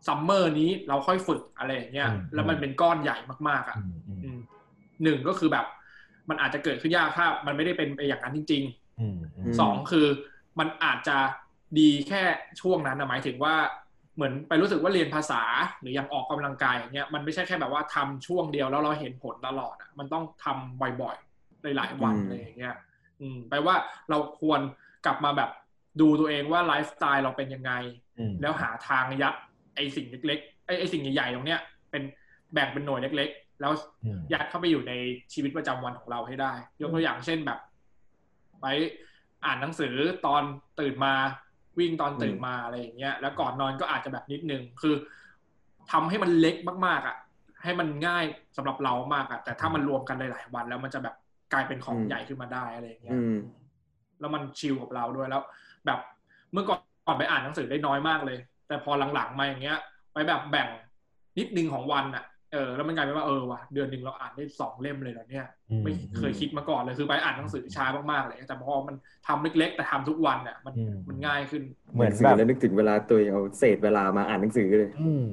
ซัมเมอร์นี้เราค่อยฝึกอะไรอย่างเงี้ยอืมแล้วมันเป็นก้อนใหญ่มากๆอะอืมอืมอืมหนึ่งก็คือแบบ มันอาจจะเกิดขึ้นยากถ้ามันไม่ได้เป็นไปอย่างนั้นจริงๆอืมอืมสองคือมันอาจจะดีแค่ช่วงนั้นนะหมายถึงว่า เหมือนไปรู้สึกว่าเรียนภาษาหรืออย่างออกกำลังกายอย่างเงี้ยมันไม่ใช่แค่แบบว่าทำช่วงเดียวแล้วเราเห็นผลตลอดอะมันต้องทำบ่อยๆหลายๆวันอืมอะไรอย่างเงี้ยอืมแปลว่าเราควรกลับมาแบบดูตัวเองว่าไลฟ์สไตล์เราเป็นยังไงอืมแล้วหาทางยัดไอสิ่งเล็กๆไอไอสิ่งใหญ่ๆตรงเนี้ยเป็นแบ่งเป็นหน่วยเล็ก ๆ แล้วอืมยัดเข้าไปอยู่ในชีวิตประจำวันของเราให้ได้ ยกตัวอย่างเช่นแบบ ไปอ่านหนังสือตอนตื่นมา วิ่งตอนตื่นมาอะไรอย่างเงี้ยแล้วก่อนนอนก็อาจจะแบบนิดนึงคือทำให้มันเล็กมากๆอะ ให้มันง่ายสำหรับเรามากอะแต่ถ้ามันรวมกันหลายๆวัน แล้วมันจะแบบกลายเป็นของอืมใหญ่ขึ้นมาได้อะไรอย่างเงี้ยอืมแล้วมันชิลกับเราด้วยแล้ว แบบเมื่อก่อนก่อนไปอ่านหนังสือได้น้อยมากเลย แต่พอหลังๆมาอย่างเงี้ย ไปแบบแบ่งนิดนึงของวันอะ เออแล้วมันกลายเป็นว่าเออว่ะเดือนหนึ่งเราอ่านได้สองเล่มเลยเหรอเนี่ยอืมไม่เคยคิดมาก่อนเลยคือไปอ่านหนังสือช้ามากๆเลยแต่พอมันทำเล็ก ๆ แต่ทำทุกวันอะมันอืมมันง่ายขึ้นเหมือนหงสืแบบแล้วนึกถึงเวลาตัวเองเอาเศษเวลามาอ่านหนังสือเลยอืม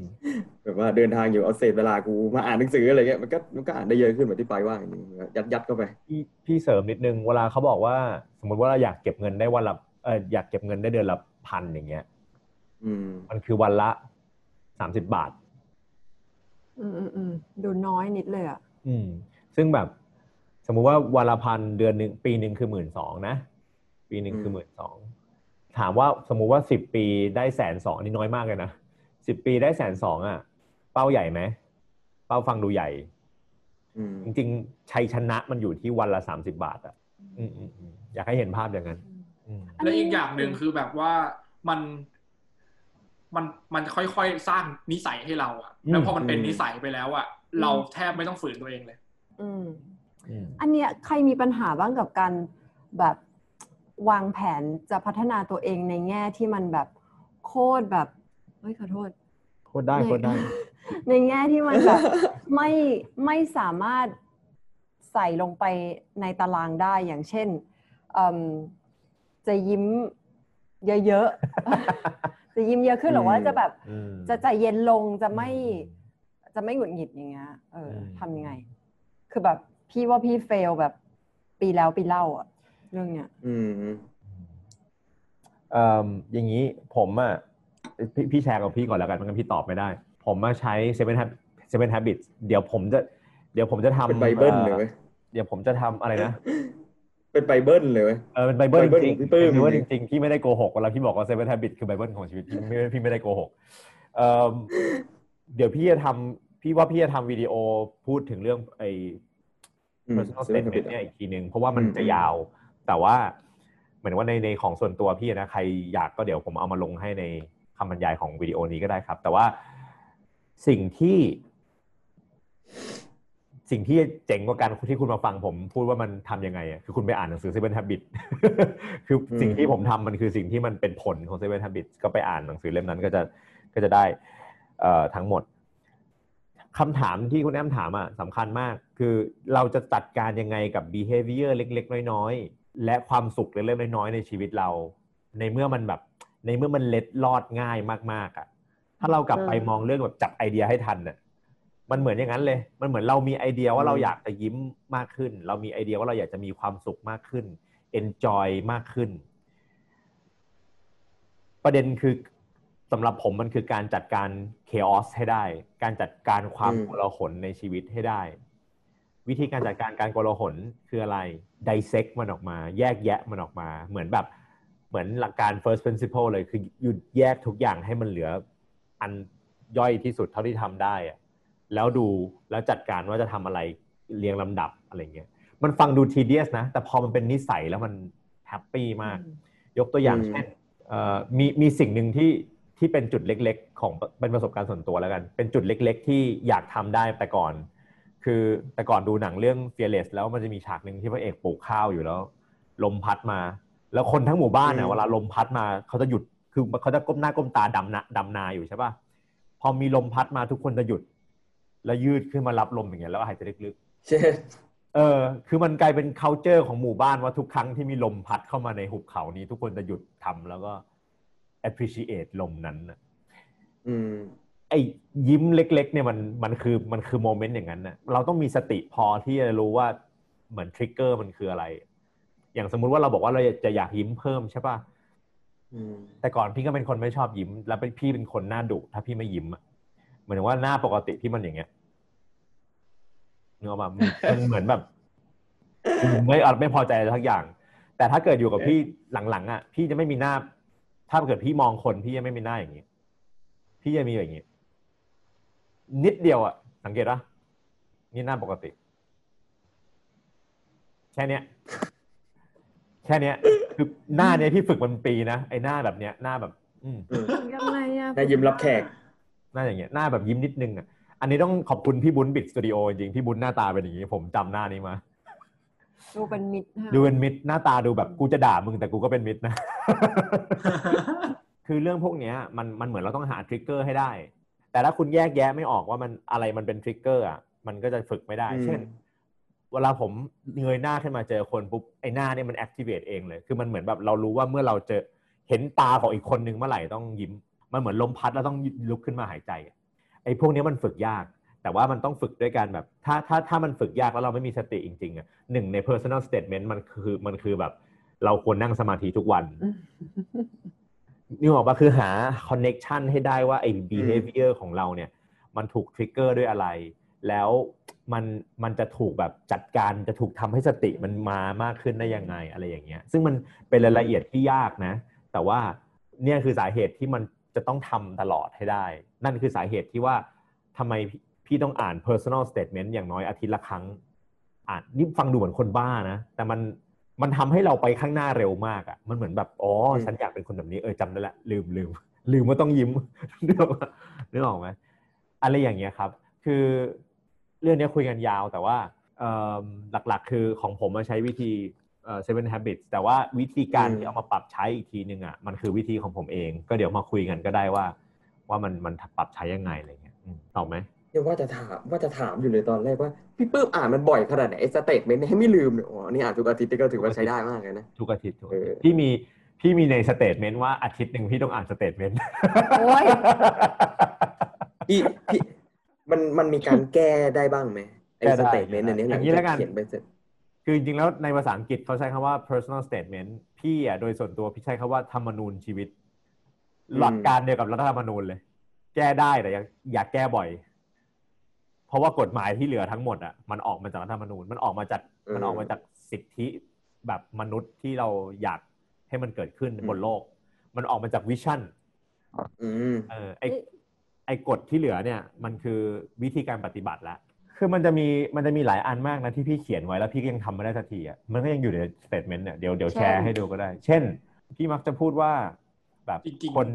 แบบว่าเดินทางอยู่เอาเศษเวลากูมาอ่านหนังสืออะไรเงี้ยมันก็มันก็อ่านได้เยอะขึ้นเหมือนที่ไปว่าอย่างนี้ยัดยัดเข้าไปพี่พี่เสริมนิดนึงเวลาเขาบอกว่า สมมติว่าเราอยากเก็บเงินได้วันละเอออยากเก็บเงินได้เดือนละพันอย่างเงี้ยอืมมันคือวันละสามสิบบาท อืมอืมอืมดูน้อยนิดเลยอะ อืม ซึ่งแบบสมมุติว่าวันละพันเดือนหนึ่งปีหนึ่งคือหมื่นสองนะ ปีหนึ่งคือหมื่นสองถามว่าสมมุติว่าสิบปีได้แสนสองนี่น้อยมากเลยนะสิบปีได้แสนสองอะ เป้าใหญ่ไหมเป้าฟังดูใหญ่อืมจริงๆชัยชนะมันอยู่ที่วันละสามสิบาท อะอืมอืมอืมอยากให้เห็นภาพอย่างนั้นอืมอันนี้และอีกอย่างหนึ่งคือแบบว่ามัน มันมันจะค่อยๆสร้างนิสัยให้เราอะแล้วพอมันเป็นอืมนิสัยไปแล้วอะเราแทบไม่ต้องฝืนตัวเองเลยอืมอืมอันเนี้ยใครมีปัญหาบ้างกับการแบบวางแผนจะพัฒนาตัวเองในแง่ที่มันแบบโคตรแบบเฮ้ยขอโทษโคตรได้โคตรได้ ในแง่ที่มันแบบไม่ไม่สามารถใส่ลงไปในตารางได้อย่างเช่นเอิ่มจะยิ้มเยอะๆ จะยิ้มเยอะขึ้นหรือว่าอืมจะแบบอืมจะใจเย็นลงจะไม่อืมจะไม่หงุดหงิดอย่างเงี้ยเอออมทำยังไง คือแบบพี่ว่าพี่ fail แบบปีแล้วปีเล่าอะเรื่องเนี้ยอืมเอ่ออย่างนี้ผมอะพี่พี่แชร์กับพี่ก่อนแล้วกันไมันพี่ตอบไม่ได้ ผมมาใช้ seven habits seven habits เดี๋ยวผมจะ เดี๋ยวผมจะทำเป็นไบเบิลอ่อเลยเว้ยเดี๋ยวผมจะทำอะไรนะ เป็นไบเบิลเลยเว้ยเออเป็นไบเบิลไบเบิลจริงของพี่ปื้มคือว่าจจริงริงๆพี่ไม่ได้โกหกเวลาพี่บอกว่า seven habits คือไบเบิลของชีวิตพี่ไม่พี่ไม่ได้โกหกเอ่อเดี๋ยวพี่จะทำพี่ว่าพี่จะทำวิดีโอพูดถึงเรื่องไอ้อืม personal Seven statement Habits เนี่ยอีกทีหนึ่งเพราะว่ามันอืมจะยาว แต่ว่าเหมือนว่าในในของส่วนตัวพี่นะใครอยากก็เดี๋ยวผมเอามาลงให้ในคำบรรยายของวิดีโอนี้ก็ได้ครับ แต่ว่าสิ่งที่ สิ่งที่เจ๋งกว่าการที่คุณมาฟังผมพูดว่ามันทำยังไงอะคือคุณไปอ่านหนังสือ Seven Habits คือสิ่งที่ผมทำมันคือสิ่งที่มันเป็นผลของ Seven Habits ก็ไปอ่านหนังสือเล่มนั้นก็จะก็จะได้เอ่อทั้งหมดคำถามที่คุณแอมถามอะสำคัญมาก คือเราจะจัดการยังไงกับ behavior เล็ก ๆ น้อย ๆ และความสุขเล็กๆน้อยๆในชีวิตเรา ในเมื่อมันแบบ ในเมื่อมันเล็ดลอดง่ายมากๆอะถ้าเรากลับไปมองเรื่องแบบจับไอเดียให้ทันน่ะ มันเหมือนอย่างนั้นเลย มันเหมือนเรามีไอเดียว่าเราอยากจะยิ้มมากขึ้น เรามีไอเดียว่าเราอยากจะมีความสุขมากขึ้น enjoy มากขึ้น ประเด็นคือสำหรับผมมันคือการจัดการ chaos ให้ได้ การจัดการความอืมโกลาหลในชีวิตให้ได้ วิธีการจัดการการโกลาหลคืออะไร dissect มันออกมา แยกแยะมันออกมา เหมือนแบบ เหมือนหลักการ first principle เลยคือหยุดแยกทุกอย่างให้มันเหลือ อันย่อยที่สุดเท่าที่ทำได้อะ แล้วดูแล้วจัดการว่าจะทำอะไรเรียงลำดับอะไรเงี้ยมันฟังดู tedious นะ แต่พอมันเป็นนิสัยแล้วมันแฮปปี้มาก ยกตัวอย่างอืมเช่นเอ่อมีมีสิ่งหนึ่งที่ที่เป็นจุดเล็ก ๆ ของเป็นประสบการณ์ส่วนตัวแล้วกัน เป็นจุดเล็ก ๆ ที่อยากทำได้แต่ก่อน คือแต่ก่อนดูหนังเรื่อง Fearless แล้วมันจะมีฉากหนึ่งที่พระเอกปลูกข้าวอยู่แล้ว ลมพัดมา แล้วคนทั้งหมู่บ้านเนี่ยอืมเวลาลมพัดมาเขาจะหยุดคือเขาจะก้มหน้าก้มตาดำนาดำนาอยู่ใช่ป่ะพอมีลมพัดมาทุกคนจะหยุด แล้วยืดขึ้นมารับลมอย่างเงี้ยแล้วหายใจลึกๆเช่นเออคือมันกลายเป็น culture ของหมู่บ้านว่าทุกครั้งที่มีลมพัดเข้ามาในหุบเขานี้ ทุกคนจะหยุดทำแล้วก็ appreciate ลมนั้นน่ะอืมไอ้ยิ้มเล็ก ๆ เนี่ยมันมันคือมันคือโมเมนต์อย่างนั้นน่ะเราต้องมีสติพอที่จะรู้ว่าเหมือนทริกเกอร์มันคืออะไร อย่างสมมุติว่าเราบอกว่าเราจะอยากยิ้มเพิ่มใช่ป่ะอืมแต่ก่อนพี่ก็เป็นคนไม่ชอบยิ้ม แล้วเป็นพี่เป็นคนหน้าดุถ้าพี่ไม่ยิ้ม อะเหมือนว่าหน้าปกติพี่มันอย่างเงี้ยเนื้ออกมามันมันเหมือนแบบไม่อาจไม่พอใจอะไรทักอย่าง แต่ถ้าเกิดอยู่กับพี่หลังๆอะพี่จะไม่มีหน้า ถ้าเกิดพี่มองคนพี่จะไม่มีหน้าอย่างนี้พี่จะมีอย่างนี้นิดเดียวอะ สังเกตปะนี่หน้าปกติ แค่เนี้ยแค่เนี้ยคือหน้าเนี้ยพี่ฝึกมันปีนะไอ้หน้าแบบเนี้ยหน้าแบบ อืมอืมยังไงอะได้ยิ้มรับแขก หน้าอย่างเงี้ยหน้าแบบยิ้มนิดนึงอะอันนี้ต้องขอบคุณพี่บุญบิดสตูดิโอจริงๆพี่บุญหน้าตาเป็นอย่างนี้ ผมจำหน้านี้มา ดูเป็นมิตรฮะดูเป็นมิตรหน้าตาดูแบบกูจะด่ามึงแต่กูก็เป็นมิตรนะ คือเรื่องพวกเนี้ยมันมันเหมือนเราต้องหาทริกเกอร์ให้ได้ แต่ถ้าคุณแยกแยะไม่ออกว่ามันอะไรมันเป็นทริกเกอร์อะมันก็จะฝึกไม่ได้อืมเช่น เวลาผมเงยหน้าขึ้นมาเจอคนปุ๊บไอ้หน้าเนี่ยมัน activate เองเลย คือมันเหมือนแบบเรารู้ว่าเมื่อเราเจอเห็นตาของอีกคนนึงเมื่อไหร่ต้องยิ้ม มันเหมือนลมพัดแล้วต้องลุกขึ้นมาหายใจอะไอ้พวกเนี้ยมันฝึกยาก แต่ว่ามันต้องฝึกด้วยการแบบ ถ้าถ้าถ้ามันฝึกยากแล้วเราไม่มีสติจริงๆอะหนึ่งใน personal statement มันคือมันคือแบบ เราควรนั่งสมาธิทุกวันนี่บอกว่าคือหา connection ให้ได้ว่าไอ้ behavior ของเราเนี่ย มันถูก trigger ด้วยอะไร แล้วมันมันจะถูกแบบจัดการจะถูกทำให้สติมันมามากขึ้นได้ยังไงอะไรอย่างเงี้ย ซึ่งมันเป็นรายละเอียดที่ยากนะ แต่ว่าเนี่ยคือสาเหตุที่มัน จะต้องทำตลอดให้ได้ นั่นคือสาเหตุที่ว่าทำไมพี่พี่ต้องอ่าน personal statement อย่างน้อยอาทิตย์ละครั้ง อ่านนี่ฟังดูเหมือนคนบ้านะ แต่มันมันทำให้เราไปข้างหน้าเร็วมากอะ่ะ มันเหมือนแบบ อ๋ออืมฉันอยากเป็นคนแบบนี้ เออจำได้ละ ลืมลืมลืมว่าต้องยิ้มนึกออกปะนึกออกไหมอะไรอย่างเงี้ยครับ คือเรื่องเนี้ยคุยกันยาวแต่ว่าเอิ่มหลักๆ คือของผมมาใช้วิธี เอ่อ seven habits แต่ว่าวิธีการอืมที่เอามาปรับใช้อีกทีนึงอะมันคือวิธีของผมเอง ก็เดี๋ยวมาคุยกันก็ได้ว่า ว่ามันมันปรับใช้ยังไงอะไรเงี้ยอืมตอบไหมเดี๋ยวว่าจะถามว่าจะถามอยู่เลยตอนแรกว่าพี่ปื้มอ่านมันบ่อยขนาดไหนไอ้ statement ให้ไม่ลืมเนี่ยอ๋อนี่อ่านทุกอาทิตย์นี่ก็ถือว่าใช้ได้มากเลยนะทุกอาทิตย์ทุกอาทิตเอย์อพี่มีพี่มีใน statement ว่าอาทิตย์หนึ่งพี่ต้องอ่าน statement โอ้ยพี่พี่มันมันมีการแก้ได้บ้างไหมไอ้แก้ได้สเตทเมนต์อันเนี้ยหลัย่างงี้แล้วกันเขียนไปเสร็จ คือจริงๆแล้วในภาษาอังกฤษเขาใช้คำว่า personal statement พี่อะโดยส่วนตัวพี่ใช้คำว่าธรรมนูญชีวิตอืมหลักการเดียวกับรัฐธรรมนูญเลย แก้ได้แต่อย่าอย่าแก้บ่อย เพราะว่ากฎหมายที่เหลือทั้งหมดอะมันออกมาจากรัฐธรรมนูญมันออกมาจากมันออกมาจากสิทธิแบบมนุษย์ที่เราอยากให้มันเกิดขึ้นบนโลก มันออกมาจาก vision อืมเออไอไอกฎที่เหลือเนี่ย มันคือวิธีการปฏิบัติละ คือมันจะมีมันจะมีหลายอันมากนะที่พี่เขียนไว้แล้วพี่ก็ยังทำไม่ได้สักทีอะมันก็ยังอยู่ใน statement เนี่ยเดี๋ยวเดี๋ยวแชร์ให้ดูก็ได้ เช่น พี่มักจะพูดว่าแบบจริงๆ คน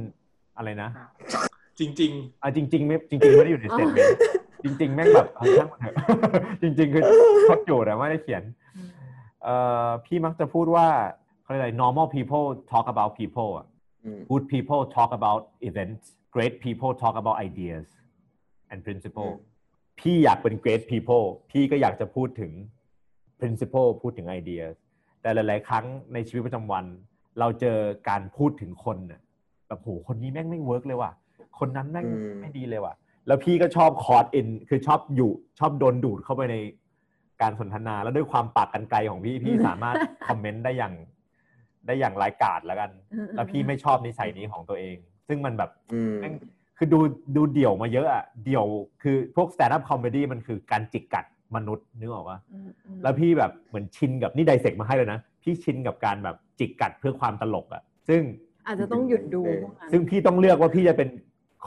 อะไรนะจริง อะจริง ๆ ไม่จริงๆไม่ได้อยู่ใน statement จริง ๆ แม่งแบบเอาช่างมันเถอะ จริง ๆ คือโคตรจูดอะไม่ได้เขียนเอ่อพี่มักจะพูดว่าเขาเรียกอะไร normal people talk about people อะอืม good people talk about events great people talk about ideas and principle อืม พี่อยากเป็น great people พี่ก็อยากจะพูดถึง principle พูดถึง ideas แต่หลาย ๆ ครั้งในชีวิตประจำวัน เราเจอการพูดถึงคนน่ะแบบโหคนนี้แม่งไม่ work เลยว่ะคนนั้นแม่งอืมไม่ดีเลยว่ะ แล้วพี่ก็ชอบ cursing คือชอบอยู่ชอบโดนดูดเข้าไปในการสนทนา แล้วด้วยความปากกันไกลของพี่พี่สามารถคอมเมนต์ได้อย่างได้อย่างรายกาดแล้วกัน แล้วพี่ไม่ชอบนิสัยนี้ของตัวเอง ซึ่งมันแบบอืมแม่ง คือดูดูเดี่ยวมาเยอะอะเดี่ยวคือพวก stand up comedy มันคือการจิกกัดมนุษย์นึกออกปะแล้วพี่แบบเหมือนชินกับนี่ไดเซกมาให้เลยนะ พี่ชินกับการแบบจิกกัดเพื่อความตลกอะซึ่งอาจจะต้องหยุดดูพวกนั้นซึ่งพี่ต้องเลือกว่าพี่จะเป็น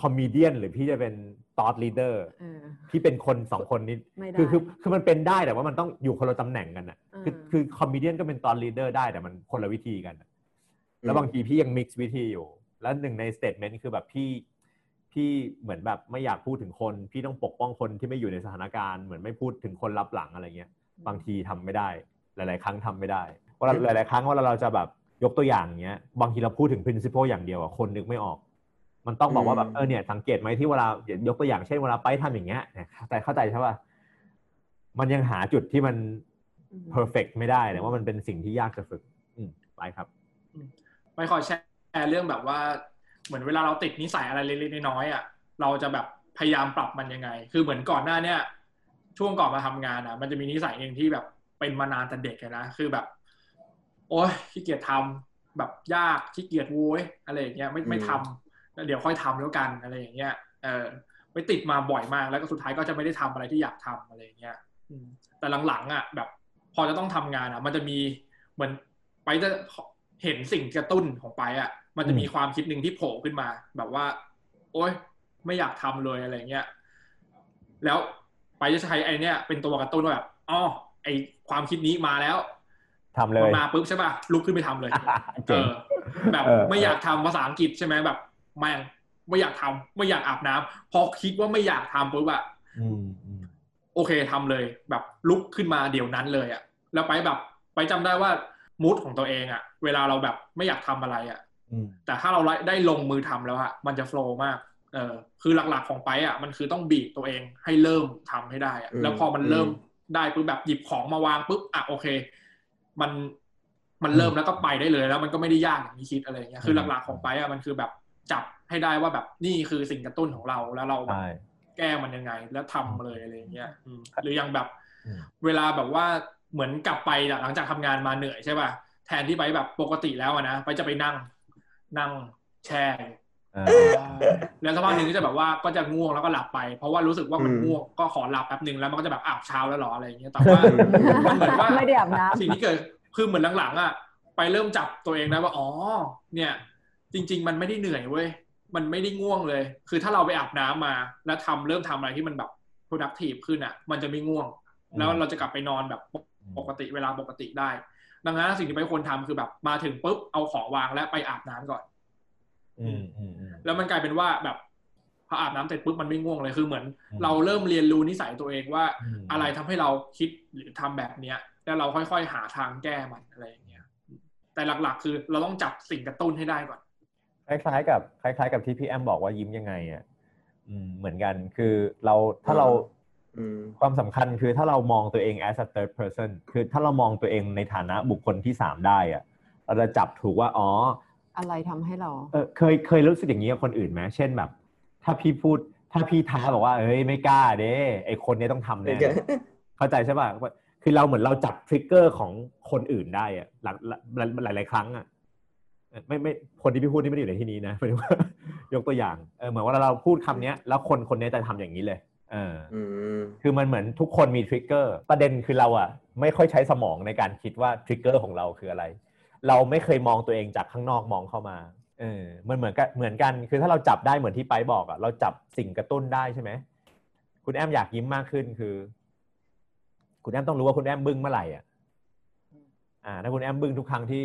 คอมเมเดียนหรือพี่จะเป็นตอ t ลีเดอร์เออพี่เป็นคนสองคนนี้ไม่ได้คือคือคือมันเป็นได้แต่ว่ามันต้องอยู่คนละตำแหน่งกันอะคืออ่าคือคอมเมเดียนก็เป็นตอ t ลีเดอร์ได้แต่มันคนละวิธีกันอะแล้วบางทีพี่ยัง mix วิธีอยู่ แล้วหนึ่งในสเต t เมนต์คือแบบพี่ พี่เหมือนแบบไม่อยากพูดถึงคน พี่ต้องปกป้องคนที่ไม่อยู่ในสถานการณ์เหมือนไม่พูดถึงคนลับหลังอะไรเงี้ย บางทีทำไม่ได้ หลาย ๆ ครั้งทำไม่ได้เวลาหลาย ๆ ครั้งเวลาเราจะแบบยกตัวอย่างเงี้ยบางทีเราพูดถึง principle อย่างเดียวอะคนนึกไม่ออก มันต้องบอกว่าแบบอืมเออเนี่ยสังเกตไหมที่เวลายกตัวอย่างเช่นเวลาไปทำอย่างเงี้ยเนี่ยแต่เข้าใจใช่ป่ะมันยังหาจุดที่มันอืม perfect ไม่ได้แต่ว่ามันเป็นสิ่งที่ยากจะฝึก อืมไปครับไม่ขอแชร์เรื่องแบบว่า เหมือนเวลาเราติดนิสัยอะไรเล็กๆน้อยๆอะเราจะแบบพยายามปรับมันยังไง คือเหมือนก่อนหน้าเนี้ยช่วงก่อนมาทำงานอะ มันจะมีนิสัยหนึ่งที่แบบเป็นมานานแต่เด็กเลยนะคือแบบ โอ๊ยขี้เกียจทำแบบยากขี้เกียจโว้ยอะไรอย่างเงี้ยไม่ไม่ทำแล้วเดี๋ยวค่อยทำแล้วกันอะไรอย่างเงี้ยเออไปติดมาบ่อยมากแล้วก็สุดท้ายก็จะไม่ได้ทำอะไรที่อยากทำอะไรอย่างเงี้ยอืมแต่หลังๆอะ แบบ พอจะต้องทำงานอะ มันจะมีเหมือนไปจะเห็นสิ่งกระตุ้นของไปอะ มันจะมีความคิดหนึ่งที่โผล่ขึ้นมา แบบว่า โอ๊ยไม่อยากทำเลยอะไรเงี้ยแล้วไปจะใช้ไอเนี้ยเป็นตัวกระตุ้นว่าแบบอ๋อไอความคิดนี้มาแล้วทำเลยมันมาปุ๊บใช่ป่ะลุกขึ้นไปทำเลยเอเจ๋งอแบบเออไม่อยากทำภาษาอังกฤษใช่ไหมแบบแม่งไม่อยากทำไม่อยากอาบน้ำพอคิดว่าไม่อยากทำปุ๊บอะอืมอืมโอเคทำเลย แบบลุกขึ้นมาเดี๋ยวนั้นเลยอะแล้วไปแบบ ไปจำได้ว่ามูดของตัวเองอะเวลาเราแบบไม่อยากทำอะไรอะอืม แต่ถ้าเราได้ลงมือทำแล้วอะมันจะโฟล์มากเออคือหลักๆของไปอะมันคือต้องบีบตัวเองให้เริ่มทำให้ได้อะอืมแล้วพอมันเริ่มอืมได้ปุ๊บแบบหยิบของมาวางปุ๊บอะโอเค มันมันเริ่มแล้วก็ไปได้เลยแล้วมันก็ไม่ได้ยากอย่างที่คิดอะไรอย่างเงี้ยคือหลักๆของไปอะมันคือแบบจับให้ได้ว่าแบบนี่คือสิ่งกระตุ้นของเราแล้วเราแบบใช่แก้มันยังไง แล้วทำเลยอะไรอย่างเงี้ยอืมหรืออย่างแบบอืมเวลาแบบว่าเหมือนกลับไปอะหลังจากทำงานมาเหนื่อยใช่ป่ะแทนที่ไปแบบปกติแล้วอะนะไปจะไปนั่ง นั่งแช่เออแล้วสักพักหนึ่งก็จะแบบว่าก็จะง่วงแล้วก็หลับไป เพราะว่ารู้สึกว่ามันอืมง่วงก็ขอหลับแป๊บหนึ่งแล้วมันก็จะแบบอ้าวเช้าแล้วเหรออะไรอย่างเงี้ยแต่ว่ามันเหมือนว่าไม่ได้อาบน้ำสิ่งที่เกิดคือเหมือนหลังๆอะไปเริ่มจับตัวเองได้ว่าอ๋อ เนี่ย จริง ๆ มันไม่ได้เหนื่อยเว้ยมันไม่ได้ง่วงเลย คือถ้าเราไปอาบน้ำมา แล้วทำเริ่มทำอะไรที่มันแบบ productive ขึ้นอะ มันจะไม่ง่วง แล้วเราจะกลับไปนอนแบบปกติเวลาปกติได้ ดังนั้นสิ่งที่ไปควรทำคือแบบมาถึงปุ๊บเอาของวางแล้วไปอาบน้ำก่อนอืมอืมอืมแล้วมันกลายเป็นว่าแบบพออาบน้ำเสร็จปุ๊บมันไม่ง่วงเลยคือเหมือนอืมเราเริ่มเรียนรู้นิสัยตัวเองว่าอืมอะไรทำให้เราคิดหรือทำแบบเนี้ย แล้วเราค่อยๆหาทางแก้มันอะไรอย่างเงี้ย แต่หลักๆ คือเราต้องจับสิ่งกระตุ้นให้ได้ก่อน คล้ายๆ กับ คล้าย ๆ กับที่พี่แอมบอกว่ายิ้มยังไงอะอืมเหมือนกันคือเราถ้าเราอืม ความสำคัญคือถ้าเรามองตัวเอง as a third person คือถ้าเรามองตัวเองในฐานะบุคคลที่สามได้อะเราจะจับถูกว่าอ๋อ อะไรทำให้เราเออเคยเคยรู้สึกอย่างนี้กับคนอื่นไหมเช่นแบบ ถ้าพี่พูดถ้าพี่ท้าบอกว่าเอ้ยไม่กล้าเด้ไอคนเนี้ยต้องทำแน่เข้าใจใช่ป่ะว่าคือเราเหมือนเราจับทริกเกอร์ของคนอื่นได้อะหลักหลายหลายหลายครั้งอะเออไม่ไม่คนที่พี่พูดนี่ไม่ได้อยู่ในที่นี้นะหมายถึงว่ายกตัวอย่างเออเหมือนว่าเราพูดคำเนี้ย แล้วคนคนเนี้ยจะทำอย่างนี้เลย เอออืมคือมันเหมือนทุกคนมีทริกเกอร์ประเด็นคือเราอะไม่ค่อยใช้สมองในการคิดว่าทริกเกอร์ของเราคืออะไร เราไม่เคยมองตัวเองจากข้างนอกมองเข้ามาเออมันเหมือนกันเหมือนกันคือถ้าเราจับได้เหมือนที่ไปบอกอะเราจับสิ่งกระตุ้นได้ใช่ไหมคุณแอมอยากยิ้มมากขึ้นคือ คุณแอมต้องรู้ว่าคุณแอมบึ้งเมื่อไหร่อะอ่าถ้าคุณแอมบึ้งทุกครั้งที่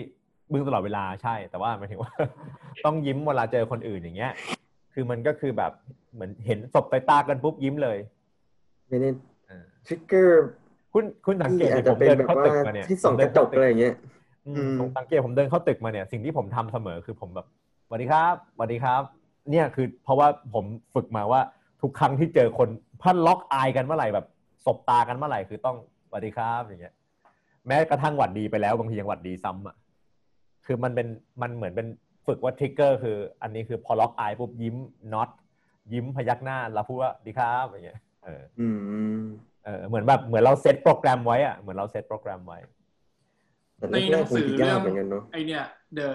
บึ้งตลอดเวลาใช่ แต่ว่าหมายถึงว่า ต้องยิ้มเวลาเจอคนอื่นอย่างเงี้ย คือมันก็คือแบบเหมือนเห็นศพใต้ตากันปุ๊บยิ้มเลยไม่ได้เออทริกเกอร์คุณคุณสังเกที่ตอาจดิจะผมเป็นเดินแบบเข้าว่าตึกมาเนี่ยที่ส่องกระจกอะไรอย่างเงี้ยอืมอืมผมสังเกตผมเดินเข้าตึกมาเนี่ย สิ่งที่ผมทำเสมอคือผมแบบสวัสดีครับสวัสดีครับ เนี่ยคือเพราะว่าผมฝึกมาว่าทุกครั้งที่เจอคนพันล็อกอายกันเมื่อไหร่แบบสบตากันเมื่อไหร่คือต้องสวัสดีครับอย่างเงี้ย แม้กระทั่งหวัดดีไปแล้วบางทียังหวัดดีซ้ำอะคือมันเป็นมันเหมือนเป็น ฝึกว่าทริกเกอร์คือ อันนี้คือพอล็อกอายปุ๊บยิ้มน็อตยิ้มพยักหน้าเราพูดว่าดีครับอย่างเงี้ยเอออืมเออเหมือนแบบเหมือนเราเซตโปรแกรมไว้อะเหมือนเราเซตโปรแกรมไว้แต่ในหแรนักงๆคงสือจะเรื่ยาอกงเหมือนกันเนาะไอเนี่ย the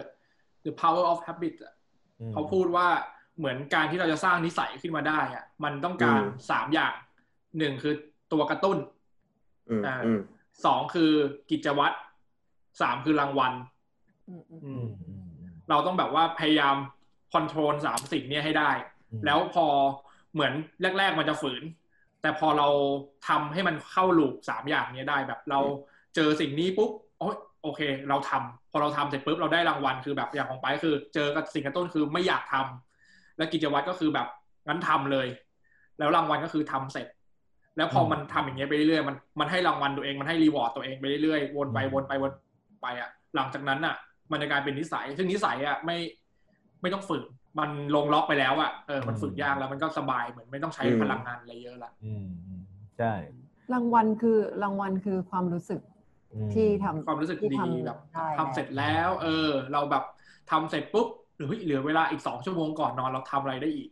the power of habit อะอืมเขาพูดว่าเหมือนการที่เราจะสร้างนิสัยขึ้นมาได้อะมันต้องการสามอย่างหนึ่งคือตัวกระตุ้นอืมอ่าอืมสองคือกิจวัตรสามคือรางวัล อืมอืมอือืมมอืมอืมเราต้องแบบว่าพยายามคอนโทรลสามสิ่งเนี้ยให้ได้อืมแล้วพอเหมือนแรก ๆ มันจะฝืน แต่พอเราทำให้มันเข้าลูปสามอย่างเนี้ยได้แบบเราเจอสิ่งนี้ปุ๊บโอยโอเค เราทำพอเราทำเสร็จปุ๊บเราได้รางวัลคือแบบอย่างของไปคือ เจอกับสิ่งกระตุ้นคือไม่อยากทำและกิจวัตรก็คือแบบงั้นทำเลย แล้วรางวัลก็คือทำเสร็จ แล้วพอมันทำอย่างเงี้ยไปเรื่อยๆมันมันให้รางวัลตัวเองมันให้รีวอร์ดตัวเองไปเรื่อยๆวนไปวนไปวนไปอะหลังจากนั้นอะ มันจะกลายเป็นนิสัย ซึ่งนิสัยอะไม่ไม่ต้องฝึก มันลงล็อกไปแล้วอะเออมันฝึกยากแล้วมันก็สบายเหมือนไม่ต้องใช้พลังงานอะไรเยอะละอืมอืมใช่รางวัลคือรางวัลคือความรู้สึกอืมที่ทำความรู้สึกที่ดีทำแบบได้ทำเสร็จแล้ว เออ เราแบบทำเสร็จปุ๊บหรือเฮ้ยเหลือเวลาอีกสองชั่วโมงก่อนนอนเราทำอะไรได้อีก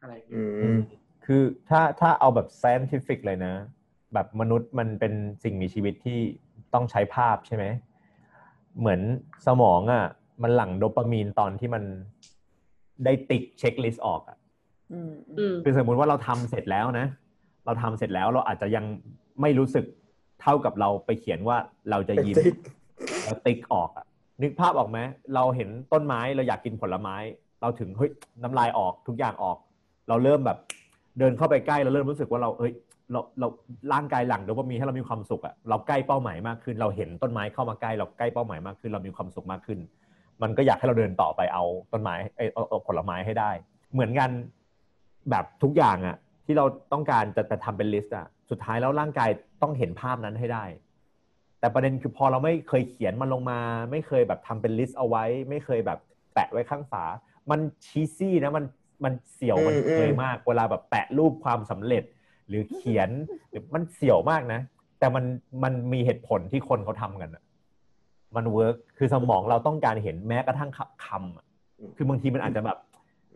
อะไรอย่างเงี้อืยมคือถ้าถ้าเอาแบบ scientific เลยนะ แบบมนุษย์มันเป็นสิ่งมีชีวิตที่ต้องใช้ภาพใช่ไหม เหมือนสมองอะ มันหลั่งโดปามีนตอนที่มันได้ติ๊กเช็คลิสต์ออกอะอืมอืมคือสมมุติว่าเราทำเสร็จแล้วนะ เราทำเสร็จแล้วเราอาจจะยังไม่รู้สึกเท่ากับเราไปเขียนว่าเราจะยิ้มเป็นติ๊กแล้วติ๊กออกอะนึกภาพออกไหมเราเห็นต้นไม้เราอยากกินผลไม้ เราถึงเฮ้ยน้ำลายออกทุกอย่างออก เราเริ่มแบบ เดินเข้าไปใกล้เราเริ่มรู้สึกว่าเราเอ้ย เราเราร่างกายหลั่งโดปามีนให้เรามีความสุขอะเราใกล้เป้าหมายมากขึ้น เราเห็นต้นไม้เข้ามาใกล้ เราใกล้เป้าหมายมากขึ้น เรามีความสุขมากขึ้น มันก็อยากให้เราเดินต่อไปเอาต้นไม้เอยเอาเอาผลไม้ให้ได้ เหมือนกันแบบทุกอย่างอะที่เราต้องการจะจะทำเป็นลิสต์อะสุดท้ายแล้วร่างกายต้องเห็นภาพนั้นให้ได้ แต่ประเด็นคือพอเราไม่เคยเขียนมันลงมา ไม่เคยแบบทำเป็น list เอาไว้ ไม่เคยแบบแปะไว้ข้างฝา มัน cheesy นะมันมันเสี่ยวมันอืมอืมเคยมาก เวลาแบบแปะรูปความสำเร็จ หรือเขียนหรือมันเสี่ยวมากนะ แต่มันมันมีเหตุผลที่คนเขาทำกันอะมัน work คือสมองเราต้องการเห็นแม้กระทั่งคำอะคือบางทีมันอาจจะแบบ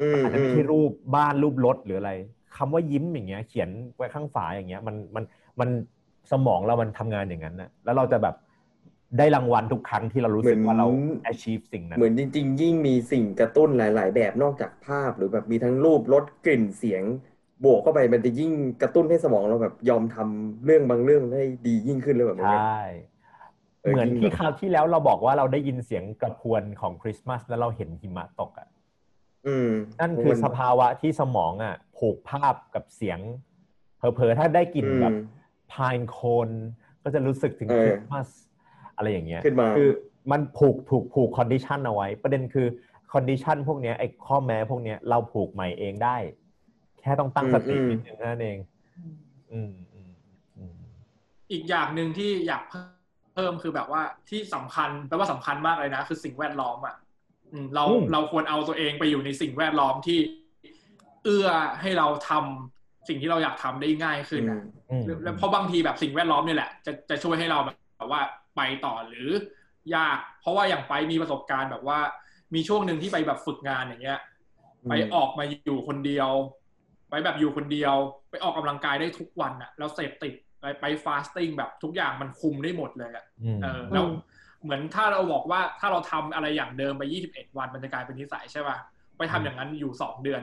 อืมอาจจะอืไม่ใช่รูปบ้านรูปรถหรืออะไรคำว่ายิ้มอย่างเงี้ย เขียนไว้ข้างฝาอย่างเงี้ย มันมันมันสมองเรามันทำงานอย่างนั้นนะแล้วเราจะแบบได้รางวัลทุกครั้งที่เรารู้สึกว่าเรา achieve สิ่งนั้น เหมือนจริง ๆ ยิ่งมีสิ่งกระตุ้นหลาย ๆ แบบนอกจากภาพ หรือแบบมีทั้งรูปรสกลิ่นเสียง บวกเข้าไปมันจะยิ่งกระตุ้นให้สมองเราแบบยอมทำเรื่องบางเรื่องได้ดียิ่งขึ้นเลยแบบใชนี้่เออเหมือนจริงที่แบบคราวที่แล้วเราบอกว่าเราได้ยินเสียงกระพวนของคริสต์มาสแล้วเราเห็นหิมะตกอะอืมนั่นคือสภาวะที่สมองอะผูกภาพกับเสียงเผลอๆถ้าได้กลิ่นอืมแบบ pine cone ก็จะรู้สึกถึงเออคริสต์มาสอะไรอย่างเงี้ยขึ้นมาคือมันผูกถูกผูก condition เอาไว้ ประเด็นคือ condition พวกเนี้ยไอ้ข้อแม้พวกเนี้ยเราผูกใหม่เองได้แค่ต้องตั้งสตินิดนึงนั่นเองอืมอืมอืมอีกอย่างหนึ่งที่อยากเพิ่มคือแบบว่าที่สำคัญแปลว่าสำคัญมากเลยนะ คือสิ่งแวดล้อมอะอืมเราอืมเราควรเอาตัวเองไปอยู่ในสิ่งแวดล้อมที่ เอื้อให้เราทำสิ่งที่เราอยากทำได้ง่ายขึ้นอือะมอืมแล้วเพราะบางทีแบบสิ่งแวดล้อมเนี่ยแหละ จะจะช่วยให้เราแบบว่าไปต่อหรือยาก เพราะว่าอย่างไปมีประสบการณ์แบบว่า มีช่วงหนึ่งที่ไปแบบฝึกงานอย่างเงี้ย ไปออกมาอยู่คนเดียว ไปแบบอยู่คนเดียว ไปออกกำลังกายได้ทุกวันอะแล้วเสพติดไปไปฟาสติ้งแบบทุกอย่างมันคุมได้หมดเลยอะอืมเออแล้วเหมือนถ้าเราบอกว่าถ้าเราทำอะไรอย่างเดิมไป 21 วันมันจะกลายเป็นนิสัยใช่ป่ะไปทำอย่างนั้นอยู่สองเดือน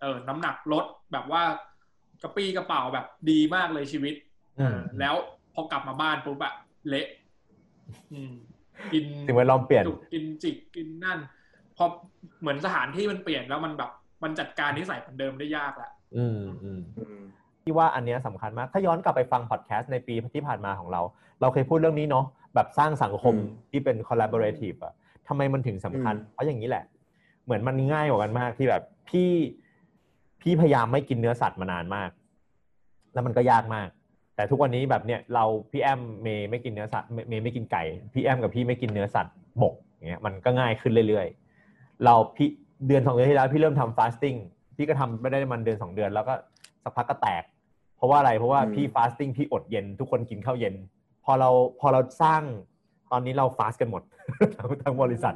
เออ น้ำหนักลดแบบว่ากระปี้กระเป๋าแบบดีมากเลยชีวิตอืมเออแล้วพอกลับมาบ้านปุ๊บอะเละอืมกินสิ่งแวดล้อมเปลี่ยนจุกกินจิกกินนั่นพอเหมือนสถานที่มันเปลี่ยนแล้วมันแบบ มันจัดการนิสัยเหมือนเดิมได้ยากละอืมอืมอืมที่ว่าอันเนี้ยสำคัญมาก ถ้าย้อนกลับไปฟังพอดแคสต์ในปีที่ผ่านมาของเรา เราเคยพูดเรื่องนี้เนาะแบบสร้างสังคมอืมที่เป็น collaborative อะทำไมมันถึงสำคัญอืมเพราะอย่างนี้แหละ เหมือนมันง่ายกว่ากันมากที่แบบพี่พี่พยายามไม่กินเนื้อสัตว์มานานมาก แล้วมันก็ยากมาก แต่ทุกวันนี้แบบเนี้ยเราพี่แอมเมย์ไม่กินเนื้อสัตว์เมย์เมย์ไม่กินไก่พี่แอมกับพี่ไม่กินเนื้อสัตว์บกอย่างเงี้ยมันก็ง่ายขึ้นเรื่อยๆ เราพี่ เดือนสองเดือนที่แล้วพี่เริ่มทำ fasting พี่ก็ทำไม่ได้มันเดือนสองเดือนแล้วก็สักพักก็แตก เพราะว่าอะไรเพราะว่าอืมพี่ fasting พี่อดเย็น ทุกคนกินข้าวเย็น พอเราพอเราสร้างตอนนี้เรา fast กันหมดทั้งทั้งบริษัท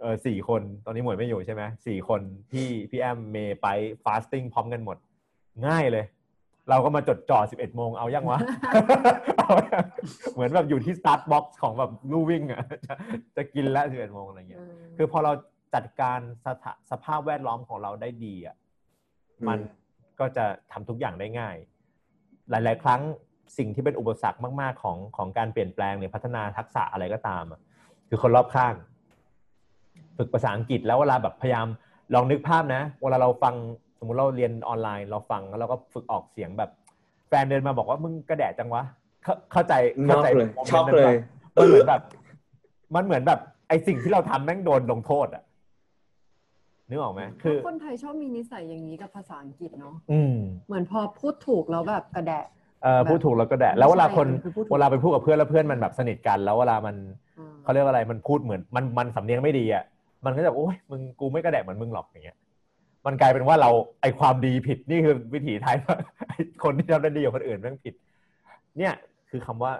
เออสี่คนตอนนี้หมวยไม่อยู่ใช่ไหมสี่คนพี่พี่แอมเมย์ไป fasting พร้อมกันหมด ง่ายเลย เราก็มาจดจ่อสิบเอ็ดโมงเอายังวะเอายังเหมือนแบบอยู่ที่ start box ของแบบลู่วิ่งอะจะจะกินแล้วสิบเอ็ดโมงอะไรเงี้ยคือพอเรา จัดการสถาสภาพแวดล้อมของเราได้ดีอะมันก็จะทำทุกอย่างได้ง่าย หลาย ๆ ครั้งสิ่งที่เป็นอุปสรรคมาก ๆ ของของการเปลี่ยนแปลงหรือพัฒนาทักษะอะไรก็ตามอะคือคนรอบข้าง ฝึกภาษาอังกฤษแล้วเวลาแบบพยายามลองนึกภาพนะ เวลาเราฟังสมมุติเราเรียนออนไลน์ เราฟังแล้วเราก็ฝึกออกเสียงแบบ แฟนเดินมาบอกว่ามึงกระแดะจังวะ เข้าเข้าใจน็เข้าอกใจเลยโมมนต์ช็อกนั้นเลปะยมันเหมือนแบบ มันเหมือนแบบไอสิ่งที่เราทำแม่งโดนลงโทษอะ นึกออกไหมคือคนไทยชอบมีนิสัยอย่างนี้กับภาษาอังกฤษเนาะอืมเหมือนพอพูดถูกแล้วแบบกระแดะเออแบบพูดถูกแล้วก็แดะแล้วเวลาคนไม่ใช่คือพูดถูกเวลาไปพูดกับเพื่อนแล้วเพื่อนมันแบบสนิทกัน แล้วเวลามันอ่าเขาเรียกว่าอะไรมันพูดเหมือนมันมันสำเนียงไม่ดีอะมันก็จะโอ๊ยมึงกูไม่กระแดะเหมือนมึงหรอกอย่างเงี้ยมันกลายเป็นว่าเราไอความดีผิดนี่คือวิถีไทยว่าไอคนที่ทำได้ดีกว่าคนอื่นแม่งผิด เนี่ยคือคำว่า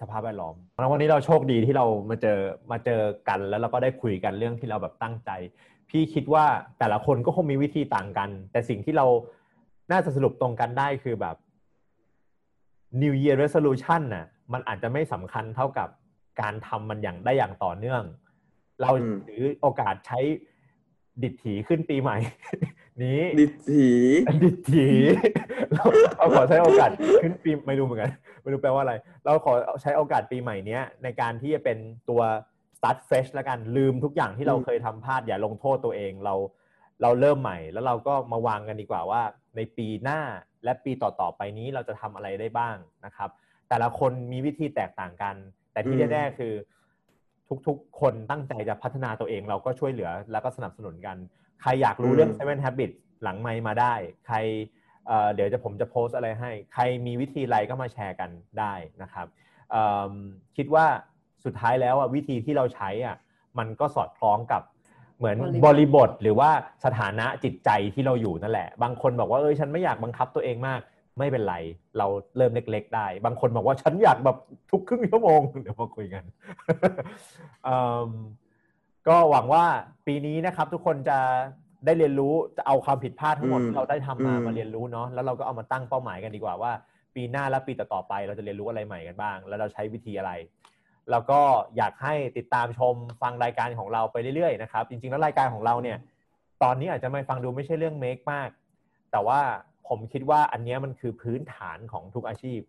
สภาพแวดล้อมแล้ววันนี้เราโชคดีที่เรามาเจอมาเจอกันแล้วเราก็ได้คุยกันเรื่องที่เราแบบตั้งใจ พี่คิดว่าแต่ละคนก็คงมีวิธีต่างกัน แต่สิ่งที่เราน่าจะสรุปตรงกันได้คือแบบ New Year Resolution น่ะมันอาจจะไม่สำคัญเท่ากับการทำมันอย่างได้อย่างต่อเนื่อง เราอืมถือโอกาสใช้ดิดถีขึ้นปีใหม่ นี้ดิถีดิดถีเราเราขอใช้โอกาสขึ้นปีไม่รู้เหมือนกันไม่รู้แปลว่าอะไร เราขอใช้โอกาสปีใหม่เนี้ยในการที่จะเป็นตัว start fresh แล้วกันลืมทุกอย่างที่เราเคยทำพลาดอย่าลงโทษตัวเองเราเราเริ่มใหม่แล้วเราก็มาวางกันดีกว่าว่า ในปีหน้าและปีต่อๆไปนี้เราจะทำอะไรได้บ้างนะครับ แต่ละคนมีวิธีแตกต่างกัน แต่ที่อืมแน่ๆคือ ทุกๆ คนตั้งใจจะพัฒนาตัวเองเราก็ช่วยเหลือแล้วก็สนับสนุนกัน ใครอยากรู้เรื่อง seven habits หลังไมค์มาได้ ใครเอ่อเดี๋ยวจะผมจะโพสต์อะไรให้ ใครมีวิธีอะไรก็มาแชร์กันได้นะครับเอิ่มคิดว่า สุดท้ายแล้วอะวิธีที่เราใช้อะมันก็สอดคล้องกับเหมือนบบริริบบททหรือว่าสถานะจิตใจที่เราอยู่นั่นแหละ บางคนบอกว่าเอ้ยฉันไม่อยากบังคับตัวเองมาก ไม่เป็นไร เราเริ่มเล็ก ๆ ได้ บางคนบอกว่าฉันอยากแบบทุกครึ่งชั่วโมงเดี๋ยวมาคุยกันเอิ่มก็หวังว่าปีนี้นะครับ ทุกคนจะได้เรียนรู้จะเอาความผิดพลาดทั้งหมดอืมที่เราได้ทำมาอืมมาเรียนรู้เนาะแล้วเราก็เอามาตั้งเป้าหมายกันดีกว่าว่า ปีหน้าและปีต่อๆไป เราจะเรียนรู้อะไรใหม่กันบ้าง แล้วเราใช้วิธีอะไร แล้วก็อยากให้ติดตามชมฟังรายการของเราไปเรื่อยๆนะครับ จริงๆแล้วรายการของเราเนี่ย ตอนนี้อาจจะไม่ฟังดูไม่ใช่เรื่องเมคมาก แต่ว่าผมคิดว่าอันเนี้ยมันคือพื้นฐานของทุกอาชีพ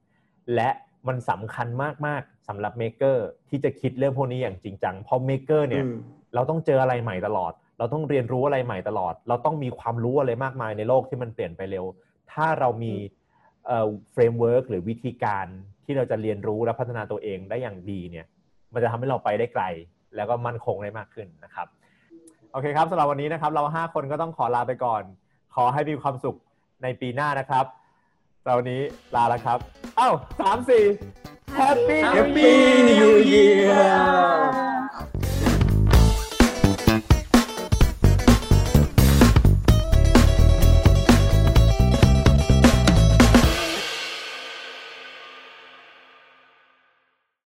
และมันสำคัญมากๆสำหรับ maker ที่จะคิดเรื่องพวกนี้อย่างจริงจังเพราะ maker เนี่ยอืมเราต้องเจออะไรใหม่ตลอด เราต้องเรียนรู้อะไรใหม่ตลอด เราต้องมีความรู้อะไรมากมายในโลกที่มันเปลี่ยนไปเร็ว ถ้าเรามีเอ่อ framework หรือวิธีการ ที่เราจะเรียนรู้และพัฒนาตัวเองได้อย่างดีเนี่ยมันจะทำให้เราไปได้ไกล แล้วก็มั่นคงได้มากขึ้นนะครับโอเคครับสำหรับวันนี้นะครับ เราห้าคนก็ต้องขอลาไปก่อน ขอให้มีความสุขในปีหน้านะครับสำหรับวันนี้ลาแล้วครับ เอ้าสามสี่ Happy New Happy Year New Year